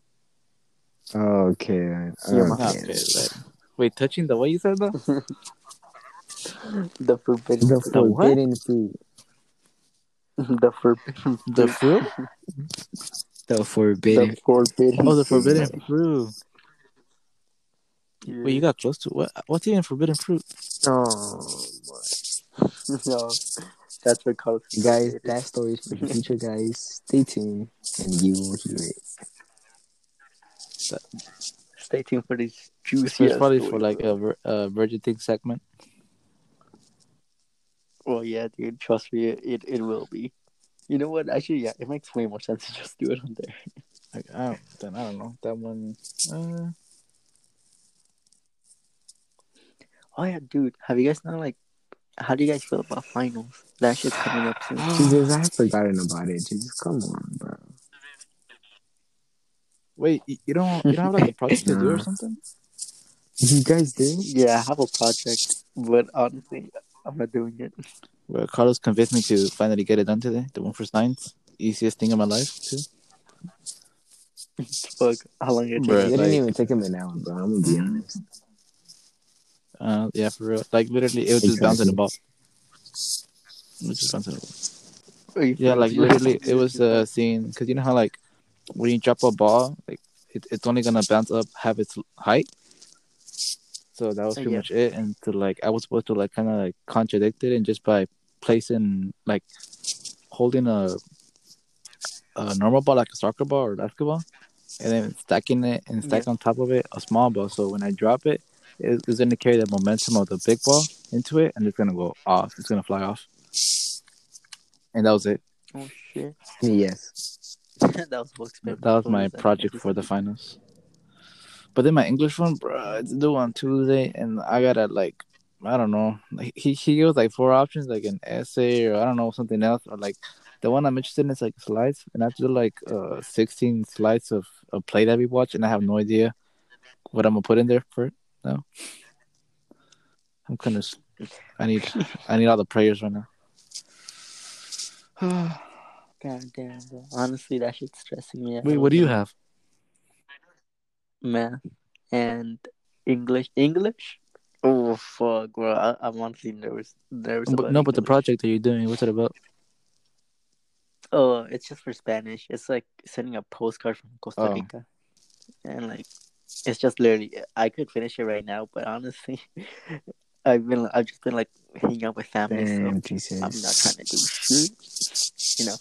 S3: okay. then. Okay.
S2: Okay, right. Wait, touching the what you said though?
S1: The forbidden.
S3: The
S1: fruit.
S2: The what?
S3: forbidden fruit.
S1: the forbidden.
S2: The fruit?
S3: The
S1: The
S3: forbidden.
S1: forbidden.
S2: Oh, the forbidden fruit.
S1: Yeah.
S2: Wait, you got close to what? What's even forbidden fruit?
S1: Oh, boy. no. That's what Carlos.
S3: Guys, that story is for the future, guys. Stay tuned and you will hear it.
S1: Stay tuned for these
S2: This
S1: juicy.
S2: is
S1: ass
S2: probably for like
S1: bro.
S2: a, vir- a virgin thing segment.
S1: Well, yeah, dude. Trust me, it, it, it will be. You know what? Actually, yeah, it makes way more sense to just do it on there.
S2: Like, I don't, then I don't know that one. Uh,
S1: Oh yeah, dude. Have you guys not like? How do you guys feel about finals? That shit's coming up soon.
S3: Jesus, I have forgotten about it. Jesus, come on, bro.
S2: wait, you you don't you don't have like a project to do or something?
S3: You guys do?
S1: Yeah, I have a project, but honestly, I'm not doing it.
S2: Well, Carlos convinced me to finally get it done today. The one for science, easiest thing in my life too.
S1: Fuck, how long it
S2: Bruh.
S1: take?
S3: It didn't
S2: like-
S3: even take him an hour, bro. I'm gonna be honest.
S2: Uh, yeah, for real. Like literally, it was just bouncing the ball. It was just bouncing the ball. Yeah, like literally, it was a scene because you know how like when you drop a ball, like it, it's only gonna bounce up half its height. So that was
S1: Uh,
S2: pretty
S1: yeah.
S2: much it. And to like, I was supposed to like kind of like contradict it, and just by placing like holding a a normal ball like a soccer ball or basketball, and then stacking it and stack on top of it a small ball. So when I drop it, it- it's gonna carry the momentum of the big ball into it, and it's gonna go off. It's gonna fly off. And that was it.
S1: Oh shit.
S3: Yes.
S1: that was.
S2: That was my project for the finals. But then my English one, bro, it's due on Tuesday, and I gotta like, I don't know. Like, he he gives like four options, like an essay or I don't know something else, or like the one I'm interested in is like slides, and I have to do like uh 16 slides of a play that we watch, and I have no idea what I'm gonna put in there for it. No, I'm kind of. I need I need all the prayers right now.
S1: God damn, bro. Honestly, that shit's stressing me out.
S2: Wait, what do you have?
S1: Math and English. English? Oh fuck, bro. I, I'm honestly nervous. Nervous
S2: But, no, but the project that you're doing, what's it about?
S1: Oh, it's just for Spanish. It's like sending a postcard from Costa
S2: Oh.
S1: Rica, and like, it's just literally. I could finish it right now, but honestly, I've been. I've just been like hanging out with family, so
S3: Jesus.
S1: I'm not trying to do shit. You know.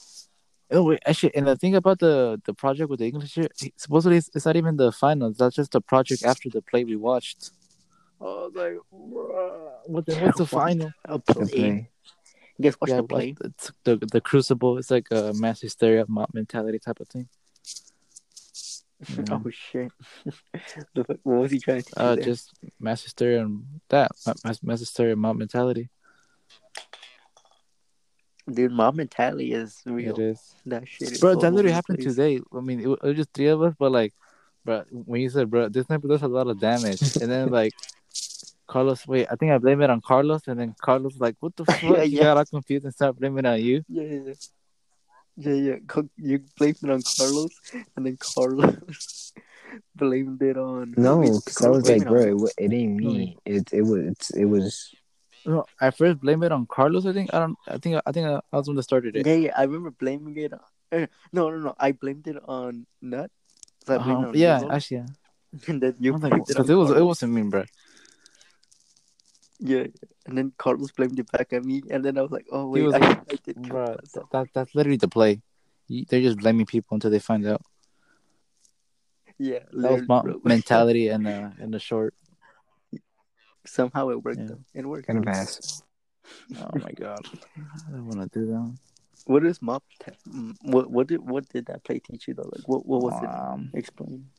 S2: Oh wait, actually, and the thing about the the project with the English here, supposedly it's, it's not even the finals. That's just the project after the play we watched. Oh, like, bruh, what the, what's the final?
S1: I'll
S3: The
S1: play.
S3: play.
S1: You guys watch
S2: Yeah,
S1: the play?
S2: it's the the Crucible. It's like a mass hysteria mob mentality type of thing.
S1: Oh shit! What was he trying to?
S2: Uh, just mass hysteria and that mass, mass hysteria mob mentality.
S1: Dude, mob mentality is real.
S2: It is,
S1: That shit is
S2: bro. That literally happened
S1: place.
S2: today. I mean, it, it was just three of us, but like, bro, when you said, bro, this sniper does a lot of damage, and then like. Carlos, wait, I think I blame it on Carlos, and then Carlos was like, "What the fuck?"
S1: Yeah,
S2: You
S1: yeah.
S2: got all confused and started blaming it on you.
S1: Yeah, yeah, yeah. Yeah, yeah. You blamed it on Carlos, and then Carlos blamed it on.
S3: No,
S1: wait,
S3: because I
S1: Carlos
S3: was like, bro, it, wa- it ain't me. It it was it was.
S2: No, I first blame it on Carlos. I think I don't. I think I think I, I was the one that started it.
S1: Yeah, yeah. I remember blaming it on. eh, No, no, no. I blamed it on Nut. So I blamed
S2: Uh-huh. Yeah,
S1: Rizzo,
S2: actually, yeah.
S1: and then you
S2: I was like,
S1: it
S2: because it was it wasn't me, bro.
S1: Yeah, yeah. and then Carlos blamed it back at me, and then I was like, "Oh wait,
S2: was
S1: I,
S2: like,
S1: I did kill
S2: Bro, that that's literally the play. They're just blaming people until they find out.
S1: Yeah,
S2: That was
S1: literally,
S2: my
S1: bro.
S2: mentality and uh in the short.
S1: Somehow it worked
S2: Yeah.
S1: though. It worked.
S3: Kind of ass.
S2: Oh my god, I don't want to do that.
S1: What is mob? Te- what what did what did that play teach you though? Like what what was
S2: Um,
S1: it? Explain.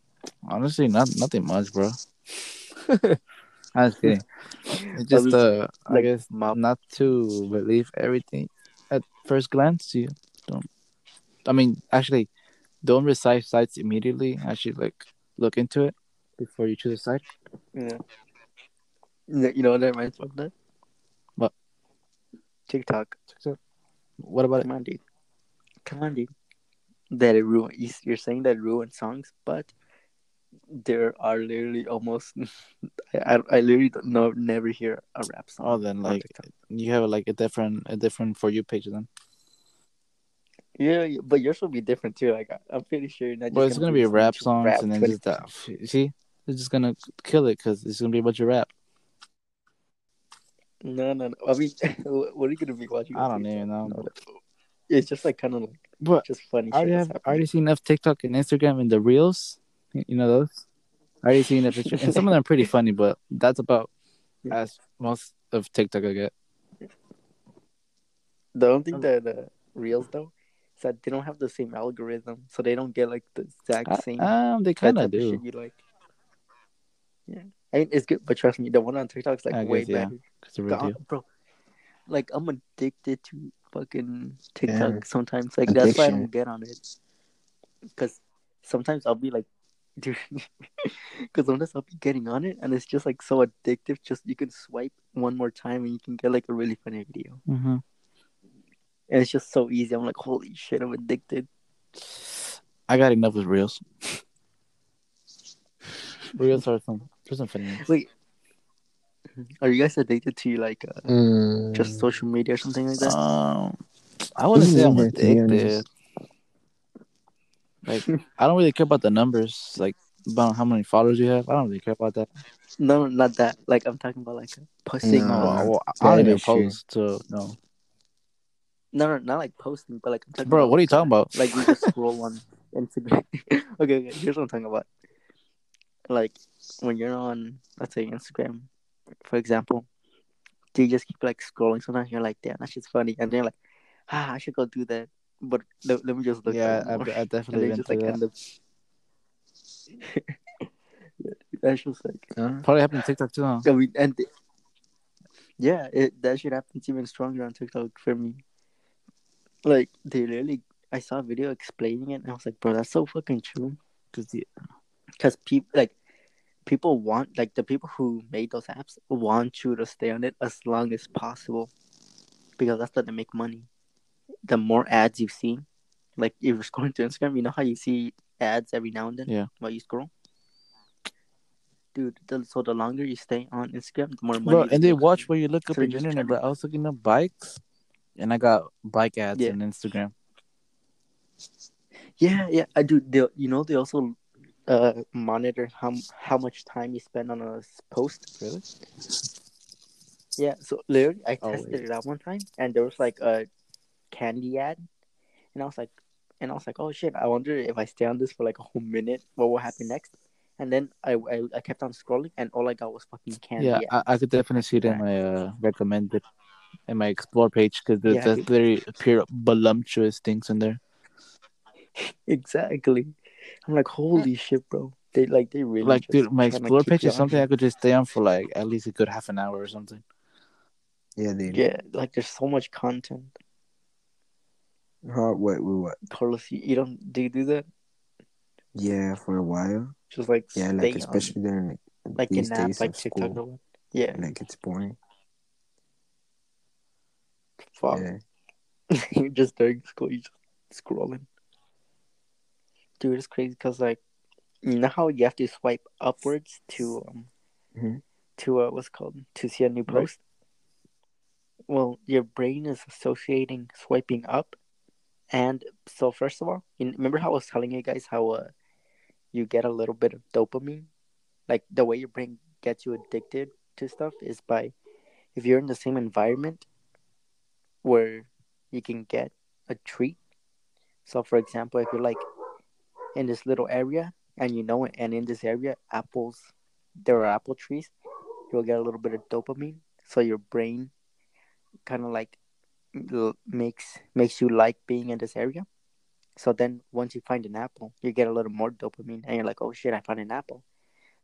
S2: honestly, not nothing much, bro. I'm just kidding. It's just uh, I guess
S1: mob-
S2: not to believe everything at first glance. You don't. I mean, actually, don't recite sites immediately. Actually, like look into it before you choose a site.
S1: Yeah. You know what that reminds me of that?
S2: What?
S1: TikTok.
S2: What about it?
S1: Come on, dude. Come on, dude. That it ruin. you- You're saying that it ruined songs, but there are literally almost. I, I, literally don't know, never hear a rap song.
S2: Oh, then like you have like a different a different for you page then.
S1: Yeah, yeah, but yours will be different too. Like I'm pretty sure. You're not
S2: Well, it's gonna be
S1: listening
S2: rap songs
S1: rap
S2: and then
S1: 20
S2: just uh, that. You see, it's just gonna kill it because it's gonna be a bunch of rap.
S1: No, no, no. I mean, what are you gonna be watching?
S2: I don't even know.
S1: No, It's just like kind of like
S2: But
S1: just funny.
S2: I already
S1: shit
S2: have I already seen enough TikTok and Instagram and the reels. You you know those. I already seen the picture, and some of them are pretty funny, but that's about as most of TikTok I get.
S1: The only thing that uh, reels though is that they don't have the same algorithm, so they don't get like the exact same.
S2: Um, they kind of
S1: of
S2: do
S1: you like. Yeah, I mean it's good, but trust me, the one on TikTok is like
S2: I
S1: way
S2: guess,
S1: better.
S2: because the real
S1: God, bro, like I'm addicted to fucking TikTok
S3: Damn.
S1: sometimes. Like that's why I
S3: Addiction.
S1: don't get on it. Because sometimes I'll be like, dude, because sometimes I'll be getting on it and it's just like so addictive. Just you can swipe one more time and you can get like a really funny video,
S2: Mm-hmm.
S1: and it's just so easy. I'm like, holy shit, I'm addicted.
S2: I got enough with reels. reels are some there's some funny. ones.
S1: Wait, are you guys addicted to like uh,
S3: Mm.
S1: just social media or something like that?
S2: Um, I wouldn't say I'm
S3: Neither, to
S2: addicted.
S3: Honest.
S2: Like, I don't really care about the numbers, like about how many followers you have. I don't really care about that.
S1: no, not that. Like I'm talking about like posting.
S3: No.
S2: No,
S1: on-
S2: well, I don't even post, so no.
S1: No, no, not like posting, but like I'm talking
S2: Bro,
S1: about,
S2: what are you talking about?
S1: Like you just scroll on Instagram. okay, okay, here's what I'm talking about. Like when you're on, let's say Instagram, for example, do you just keep like scrolling? Sometimes you're like, damn, that shit's funny, and then you're like, ah, I should go do that, but let, let me just look.
S2: yeah,
S1: at it
S2: I've. I've definitely
S1: then
S2: been
S1: just
S2: through
S1: like
S2: that.
S1: end up. That's just like,
S3: Huh?
S2: Probably happened to TikTok too, huh?
S1: I mean, and th- yeah, it that shit happens even stronger on TikTok for me. Like they literally, I saw a video explaining it, and I was like, bro, that's so fucking true.
S2: Cause the,
S1: Because people like people want like the people who made those apps want you to stay on it as long as possible, because that's how they make money. The more ads you see, like if you're scrolling through Instagram, you know how you see ads every now and then
S2: Yeah.
S1: while you scroll. Dude, the, so the longer you stay on Instagram, the more money.
S2: bro, and they watch where you look up
S1: So
S2: on the internet, bro. I was looking up bikes, and I got bike ads
S1: Yeah.
S2: on Instagram.
S1: Yeah, yeah, I do. They, you know, they also uh monitor how how much time you spend on a post.
S2: Really?
S1: Yeah, so literally, I
S2: Oh,
S1: tested
S2: wait.
S1: it out one time, and there was like a candy ad, and I was like, and I was like, oh shit, I wonder if I stay on this for like a whole minute, what will happen next? And then I I, I kept on scrolling, and all I got was fucking candy.
S2: Yeah,
S1: ads.
S2: I, I could definitely see it in my uh, recommended in my explore page because there's
S1: Yeah,
S2: there's very pure voluptuous things in there.
S1: exactly. I'm like, holy shit, bro. They like they really
S2: Like, dude, my explore page is something. I could just stay on for like at least a good half an hour or something.
S3: Yeah, dude.
S1: Yeah, like there's so much content.
S3: Huh, what, what, what?
S1: Carlos, you, you don't do you do that?
S3: Yeah, for a while.
S1: Just like
S3: Yeah, like
S1: on,
S3: especially during like,
S1: like
S3: these
S1: app
S3: days
S1: like
S3: of
S1: TikTok
S3: school.
S1: Yeah,
S3: Like it's boring.
S1: fuck.
S3: Yeah.
S1: just during school, you just scrolling. Dude, it's crazy because like, you know how you have to swipe upwards to um,
S3: Mhm.
S1: to uh, what's it called to see a new
S2: Right.
S1: post. Well, your brain is associating swiping up, and so first of all, remember how I was telling you guys how uh, you get a little bit of dopamine, like the way your brain gets you addicted to stuff is by if you're in the same environment where you can get a treat. So, for example, if you're like in this little area and you know it, and in this area, apples, there are apple trees, you'll get a little bit of dopamine. So your brain kind of like makes makes you like being in this area. So then once you find an apple, you get a little more dopamine, and you're like, oh shit, I found an apple.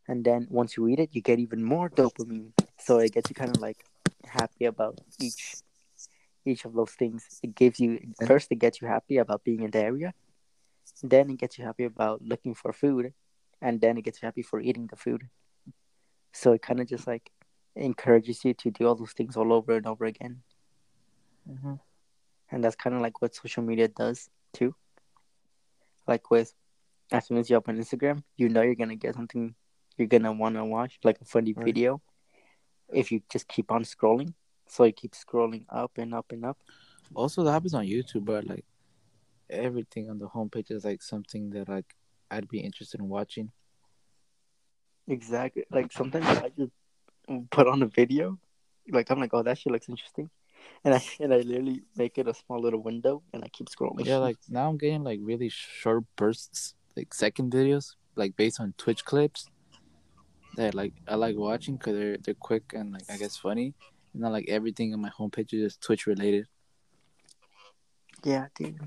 S1: And then once you eat it, you get even more dopamine. So it gets you kind of like happy about each each of those things. It gives you first it gets you happy about being in the area, then it gets you happy about looking for food, and then it gets you happy for eating the food. So it kind of just like encourages you to do all those things all over and over again,
S2: Mhm.
S1: and that's kind of like what social media does too. Like with as soon as you open Instagram, you know you're gonna get something you're gonna want to watch, like a funny
S2: Right.
S1: video. If you just keep on scrolling, so you keep scrolling up and up and up.
S2: Also, that happens on YouTube, but like everything on the homepage is like something that like I'd be interested in watching.
S1: Exactly. Like sometimes I just put on a video, like I'm like, oh, that shit looks interesting, and I and I literally make it a small little window, and I keep scrolling.
S2: Yeah, like now I'm getting like really short bursts, like second videos, like based on Twitch clips that like I like watching because they're they're quick and like I guess funny. And not like everything on my homepage is just Twitch related.
S1: yeah, dude,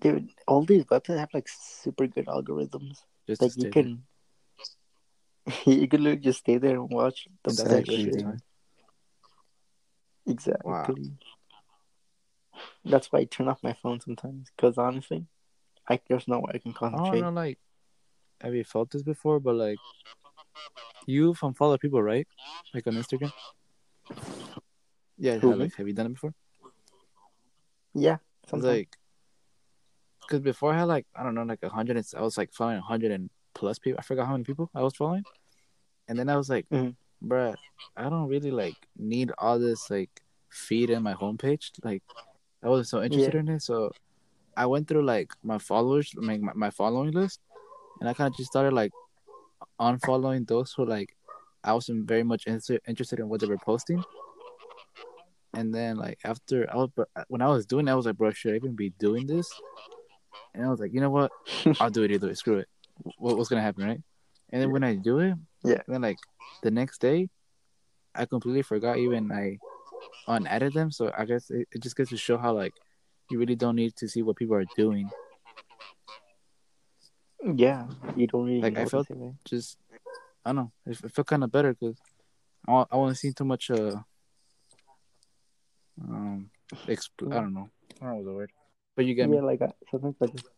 S1: dude, all these websites have like super good algorithms.
S2: Just
S1: Like you
S2: stay there.
S1: can, you can literally just stay there and watch the best
S2: like
S1: shit.
S2: every time.
S1: Exactly. That's why I turn off my phone sometimes. Cause honestly, I there's no way I can concentrate.
S2: I don't know, like, have you felt this before? But like, you from follow people, right? Like on Instagram. Yeah, have, like, have you done it before?
S1: Yeah, sounds
S2: like, because before I had like I don't know, like a hundred. I was like following a hundred and plus people. I forgot how many people I was following, and then I was like,
S1: Mhm.
S2: Bruh, I don't really like need all this like feed in my homepage. Like, I wasn't so interested
S1: Yeah.
S2: in it, so I went through like my followers, like my, my following list, and I kind of just started like unfollowing those who like I wasn't very much interested interested in what they were posting. And then like after I was uh, when I was doing, it, I was like, bro, should I even be doing this? And I was like, you know what? I'll do it either way. Screw it. What, what's gonna happen, right? And then when I do it,
S1: Yeah.
S2: Then like the next day, I completely forgot even I unadded them. So I guess it, it just gets to show how like you really don't need to see what people are doing.
S1: Yeah, you don't really.
S2: Like, I felt-
S1: it.
S2: Just I don't know. It, it felt kind of better because I I wasn't seeing too much. Uh, um, exp- I don't know. I don't know the word, but you get
S1: yeah,
S2: me.
S1: like I, sometimes I just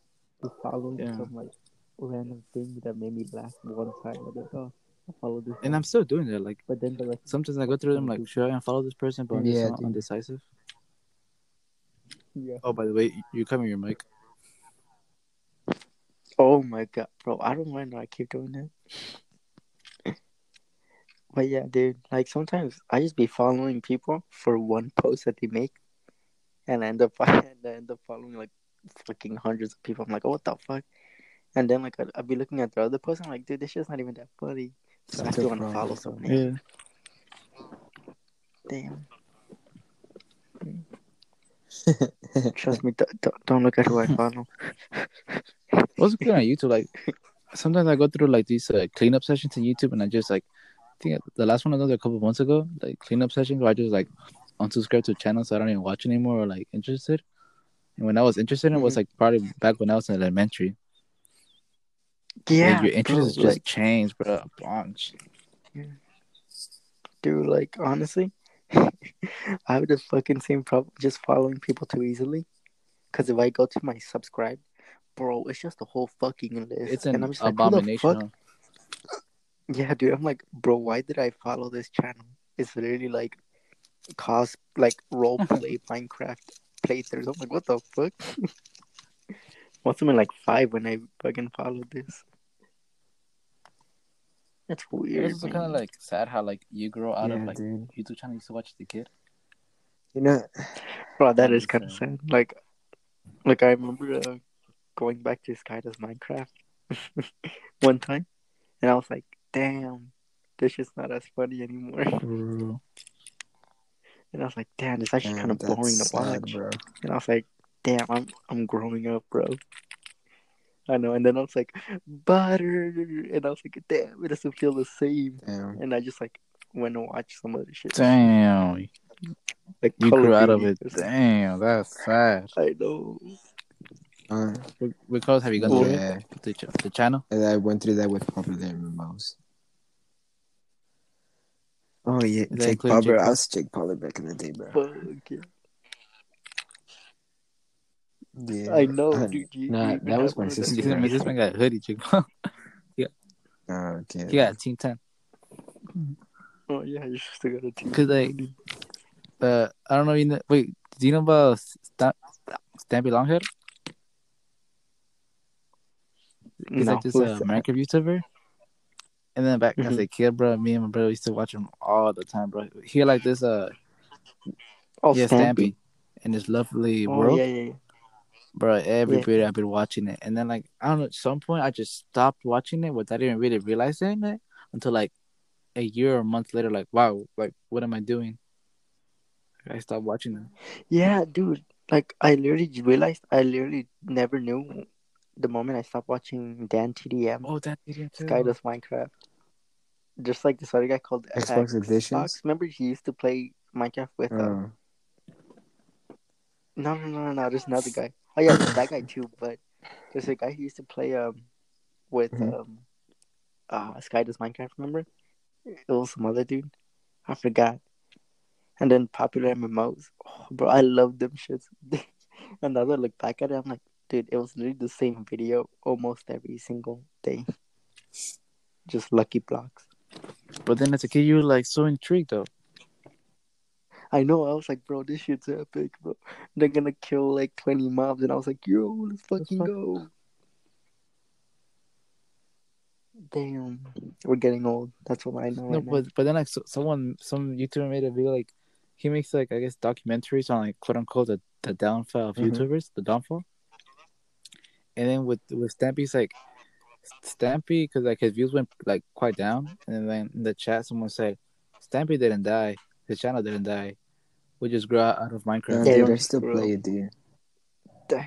S1: just follow
S2: Yeah.
S1: some like random thing that made me laugh one time. I Like, oh, I follow this.
S2: And
S1: guy.
S2: I'm still doing that. Like
S1: but then the rest.
S2: sometimes I go through them like, should I unfollow this person? But I'm just
S3: Yeah,
S2: so
S3: dude.
S2: undecisive.
S1: Yeah.
S2: Oh, by the way, you cover your mic.
S1: Oh my god, bro! I don't mind. I keep doing that. But yeah, dude. Like sometimes I just be following people for one post that they make, and I end up I end up following like fucking hundreds of people. I'm like, oh, what the fuck? And then like I'd, I'd be looking at the other post. I'm like, dude, this shit's not even that funny. So I still want to follow someone.
S2: Yeah.
S1: Damn. Trust me. Don't, don't, don't look at who I follow.
S2: What's good on YouTube? Like sometimes I go through like these uh, cleanup sessions on YouTube, and I just like I think the last one I did a couple of months ago, like cleanup sessions where I just like unsubscribe to channels so I don't even watch anymore or like interested. And when I was interested in it was like probably back when I was in elementary.
S1: Yeah,
S2: Like, your interests
S1: bro,
S2: just
S1: like,
S2: changed, bro. A bunch.
S1: dude. Like honestly, I have the fucking same problem just following people too easily. Cause if I go to my subscribe, bro, it's just a whole fucking list.
S2: It's
S1: and
S2: an
S1: I'm just like,
S2: abomination.
S1: fuck? Yeah, dude. I'm like, bro, why did I follow this channel? It's literally like cos like role play Minecraft playthroughs. I'm like, what the fuck? Must have been like five when I fucking followed this. That's weird.
S2: It's also kind of like sad how like you grow out of like
S3: dude.
S2: YouTube channel you used to watch as a kid.
S3: You know,
S1: Bro, that
S2: I'm
S1: is
S2: just
S1: kind of
S2: saying.
S1: sad. Like, like I remember uh, going back to Skydoes Minecraft one time, and I was like, "Damn, this is not as funny anymore."
S2: Bro.
S1: And I was like, "Damn, it's actually kind of boring to
S3: sad,
S1: watch."
S3: bro.
S1: And I was like, "Damn, I'm I'm growing up, bro." I know. And then I was like, "Butter," and I was like, "Damn, it doesn't feel the same."
S3: Damn.
S1: And I just like went and watched some other shit.
S2: Damn.
S1: Like
S2: You
S1: Call
S2: grew out of it. Damn, that's sad.
S1: I know.
S3: Uh,
S2: Because have you gone through it? The, ch- the channel?
S3: and I went through that with popular MMOs. Oh yeah,
S2: that
S3: Jake
S2: include
S3: Paul,
S2: Jake
S3: bro. I was Jake Paul back in the day, bro.
S1: Fuck yeah.
S3: Yeah,
S1: I know, dude. You,
S3: nah,
S1: you
S3: that was my sister.
S2: This man,
S1: things.
S2: this man got a hoodie, Jake Paul.
S3: Oh, okay.
S2: He got Team 10.
S1: Oh yeah, you still got a team.
S2: Cause like, uh, I don't know. You know, wait, do you know about Stamp, Stampy Longhead? He's
S1: no,
S2: like this uh. American YouTuber. And then back as
S1: Mhm.
S2: a kid, bro, me and my brother used to watch him all the time, bro. He like this, uh,
S1: Oh,
S2: yeah,
S1: Stampy.
S2: Stampy, in this lovely
S1: Oh
S2: world,
S1: yeah, yeah, yeah.
S2: Bro. Every
S1: Yeah.
S2: period I've been watching it, and then like I don't know, at some point I just stopped watching it without even really realizing it until like a year or a month later. Like, wow, like what am I doing? I stopped watching it.
S1: Yeah, dude. Like I literally realized I literally never knew the moment I stopped watching Dan TDM.
S2: Oh, Dan TDM. too.
S1: Sky does Minecraft. Just like this other guy called
S3: Xbox Editions? Xbox.
S1: Remember he used to play Minecraft with uh,
S3: Oh,
S1: no no no no no there's another guy. Oh yeah, that guy too, but there's a guy who used to play um with
S3: Mhm.
S1: um uh Sky does Minecraft, remember? It was some other dude. I forgot. And then popular MMOs. Oh, bro, I love them shits. and now that I look back at it, I'm like, dude, it was literally the same video almost every single day. Just lucky blocks.
S2: But then as a kid, you were like so intrigued though.
S1: I know. I was like, bro, this shit's epic, bro. They're gonna kill like 20 mobs, and I was like, yo, let's fucking
S2: fuck?
S1: go. Damn, we're getting old. That's what I know.
S2: No,
S1: right now.
S2: but but then like so, someone some YouTuber made a video like he makes like I guess documentaries on like quote unquote the, the downfall of
S1: Mhm.
S2: YouTubers, the downfall. And then with with Stampy's like Stampy because like his views went like quite down, and then in the chat someone said Stampy didn't die, his channel didn't die, we just grew out out of Minecraft.
S1: Yeah,
S3: dude, I still
S1: true.
S3: play it, dude.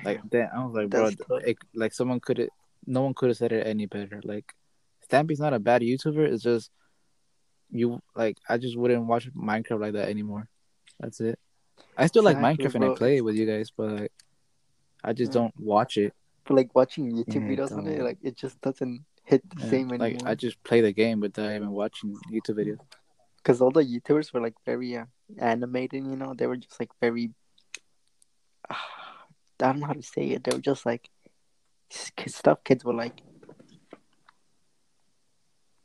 S2: Like that, I was like, bro,
S1: That's tough.
S2: it, like someone could no one could have said it any better. Like, Stampy's not a bad YouTuber. It's just you like I just wouldn't watch Minecraft like that anymore. That's it. I still like
S1: Exactly,
S2: Minecraft and I play it with you guys, but like, I just
S1: Yeah.
S2: don't watch it.
S1: But like watching YouTube
S3: Yeah,
S1: videos on it, like it just doesn't hit the
S2: Yeah,
S1: same anymore.
S2: like I just play the game without even watching YouTube videos.
S1: Because all the YouTubers were like very uh, animated, you know. They were just like very. I don't know how to say it. They were just like stuff kids were like.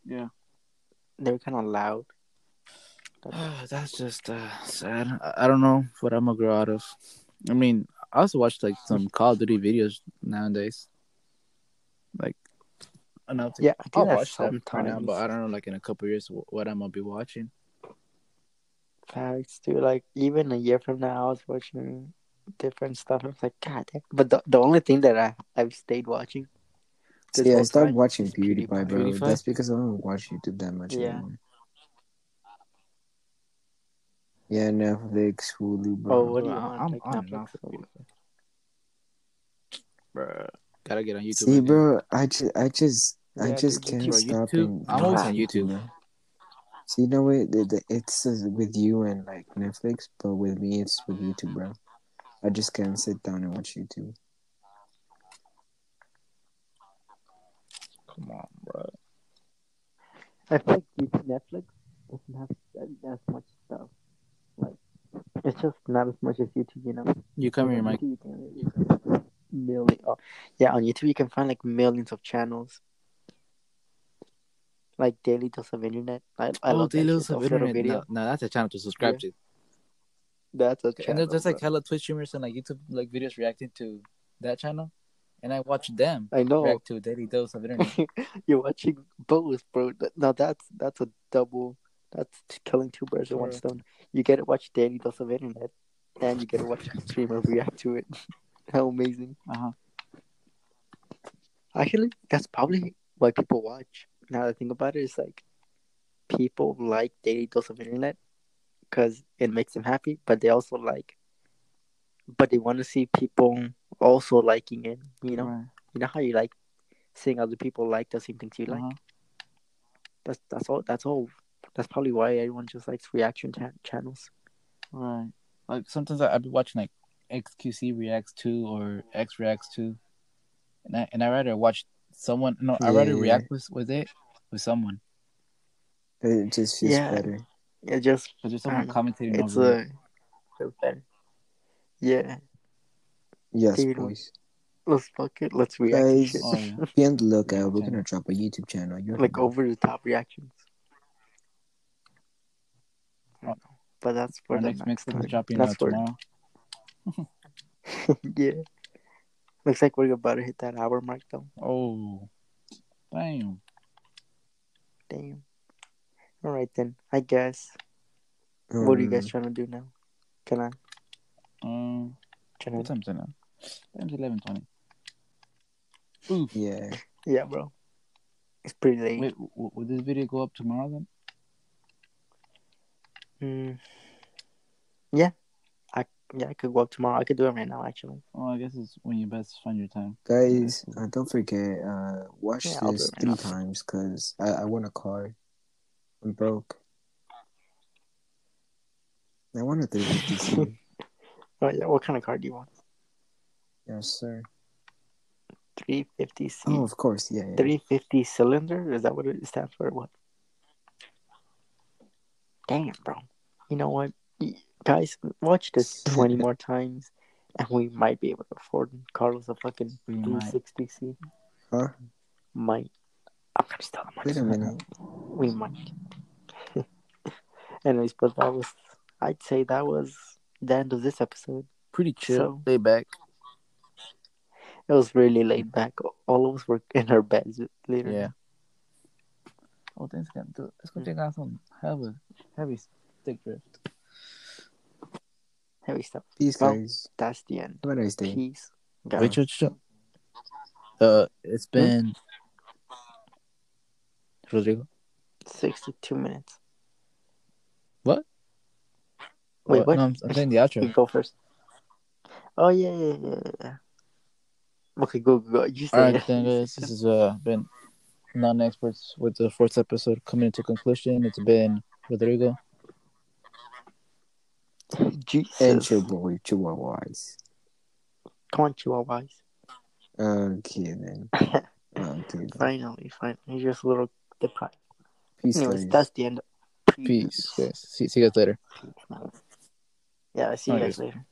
S2: Yeah.
S1: They were kind of loud.
S2: That's just uh, sad. I, I don't know what I'm gonna grow out of. I mean, I also watch like some Call of Duty videos nowadays. Like, another
S1: Yeah, I do
S2: I'll
S1: that
S2: watch that right now, but I don't know, like in a couple years, what I'm gonna be watching.
S1: Facts, dude. Like even a year from now, I was watching different stuff. I was like, God damn. But the, the only thing that I I've stayed watching. this
S3: See, I
S1: whole
S3: started
S1: time
S3: watching
S1: is
S3: PewDiePie, bro.
S2: PewDiePie?
S3: That's because I don't watch YouTube that much
S1: Yeah.
S3: anymore. Yeah, Netflix, Hulu,
S1: Oh, what do you want?
S2: I'm
S1: Like
S2: on
S1: Netflix
S2: now.
S1: or
S2: gotta get on YouTube.
S3: See,
S2: again.
S3: bro, I just, I just, I
S1: Yeah,
S3: just
S1: dude,
S3: can't
S2: bro,
S3: stop.
S2: YouTube- I'm always on YouTube.
S3: bro. See, no way, the, the, it's uh, with you and like Netflix, but with me, it's with YouTube, bro. I just can't sit down and watch YouTube.
S2: Come on, bro.
S1: I feel like YouTube Netflix doesn't have that, that much stuff. Like it's just not as much as YouTube, you know.
S2: You come here,
S1: on
S2: Mike.
S1: YouTube, you can- you can find Million, oh, yeah, on YouTube you can find like millions of channels. Like Daily Dose of Internet. I, I
S2: oh,
S1: love
S2: they
S1: that
S2: lose
S1: shit.
S2: of internet.
S1: videos.
S2: No, no, that's a channel to subscribe to.
S1: That's a
S2: And
S1: channel.
S2: there's, there's like hella Twitch streamers and like YouTube like videos reacting to that channel, and I watch them
S1: I know.
S2: react to Daily Dose of Internet.
S1: You're watching both, bro. Now that's that's a double. That's killing two birds with one stone. You get to watch Daily Dose of Internet, and you get to watch a streamer react to it. How amazing!
S2: Uh huh.
S1: Actually, that's probably why people watch. Now that I think about it, it's like people like Daily Dose of Internet because it makes them happy, but they also like, but they want to see people also liking it. You know,
S2: Right.
S1: you know how you like seeing other people like the same things you like.
S2: Uh-huh.
S1: That's that's all. That's all. That's probably why everyone just likes reaction cha- channels.
S2: Right. Like sometimes I I be watching like XQC reacts to or X reacts to, and I and I rather watch someone. No, I rather
S3: Yeah.
S2: react with with it with someone.
S3: It just feels
S1: Yeah.
S3: better.
S1: It just
S2: Cause there's someone
S1: don't
S2: commentating
S1: it's
S2: over.
S1: a
S2: it.
S1: feels better. Yeah,
S3: Yes,
S1: Dude,
S3: boys.
S1: let's fuck it. Let's react
S3: Guys,
S1: shit.
S2: Oh yeah.
S3: Be on the lookout. We're gonna drop a YouTube channel. You're
S1: like over the top reactions. I. But that's for
S2: Our
S1: the
S2: next
S1: next
S2: mixtape is dropping uh,
S1: That's for
S2: tomorrow.
S1: yeah. Looks like we're about to hit that hour mark though.
S2: Oh, damn.
S1: Damn. All right then. I guess. what are you guys
S3: Um,
S1: trying to do now? Can I?
S2: Um,
S1: Can I?
S2: what time is it now? Time's eleven twenty.
S3: Yeah.
S1: Yeah, bro. It's pretty late.
S2: Wait, w- w- will this video go up tomorrow then?
S1: Mm. Yeah. I yeah I could go up tomorrow. I could do it right now actually.
S2: Oh, I guess it's when you best find your time.
S3: Guys, uh, don't forget, uh, watch
S1: Yeah,
S3: this
S1: right
S3: three
S1: now.
S3: times because I, I want a car. I'm broke. I want a 350C.
S1: Oh yeah. What kind of car do you want?
S3: yes, sir.
S1: 350 C.
S3: Oh, of course. Yeah, yeah.
S1: 350 cylinder? Is that what it stands for? What? Damn, bro. You know what? Guys, watch this 20 more times and we might be able to afford Carlos a fucking
S2: We might.
S1: 360C.
S3: Huh?
S1: Might. I'm gonna steal the
S3: Wait a
S1: money.
S3: minute.
S1: We might. Anyways, but that was, I'd say that was the end of this episode.
S2: Pretty chill,
S1: So-
S2: lay back.
S1: It was really laid back. All of us were in our beds, literally.
S2: Yeah. Oh, thanks Let's go check out some heavy, heavy stick drift.
S1: Heavy stuff.
S3: Peace,
S1: Well,
S3: guys.
S1: That's the end.
S3: Have a nice day.
S1: Peace.
S2: Wait, chill. Uh, it's been. Rodrigo.
S1: 62 minutes. What? Wait,
S2: Oh,
S1: what?
S2: No, I'm, I'm saying the outro.
S1: You go first. Oh yeah, yeah, yeah, yeah. Okay, go, go, go. You
S2: All right, then, guys. This has uh, been non-experts with the fourth episode coming to conclusion. It's been Rodrigo.
S1: Jesus.
S3: And your boy Chihuahuas.
S1: Come on, Chihuahuas.
S3: I'm kidding. I'm kidding.
S1: finally, finally. He's just a little deprived.
S3: Peace,
S1: Anyways,
S3: guys.
S1: that's the end.
S2: Peace. Guys. See, see you guys later.
S1: Yeah, see you
S2: Alright.
S1: guys later.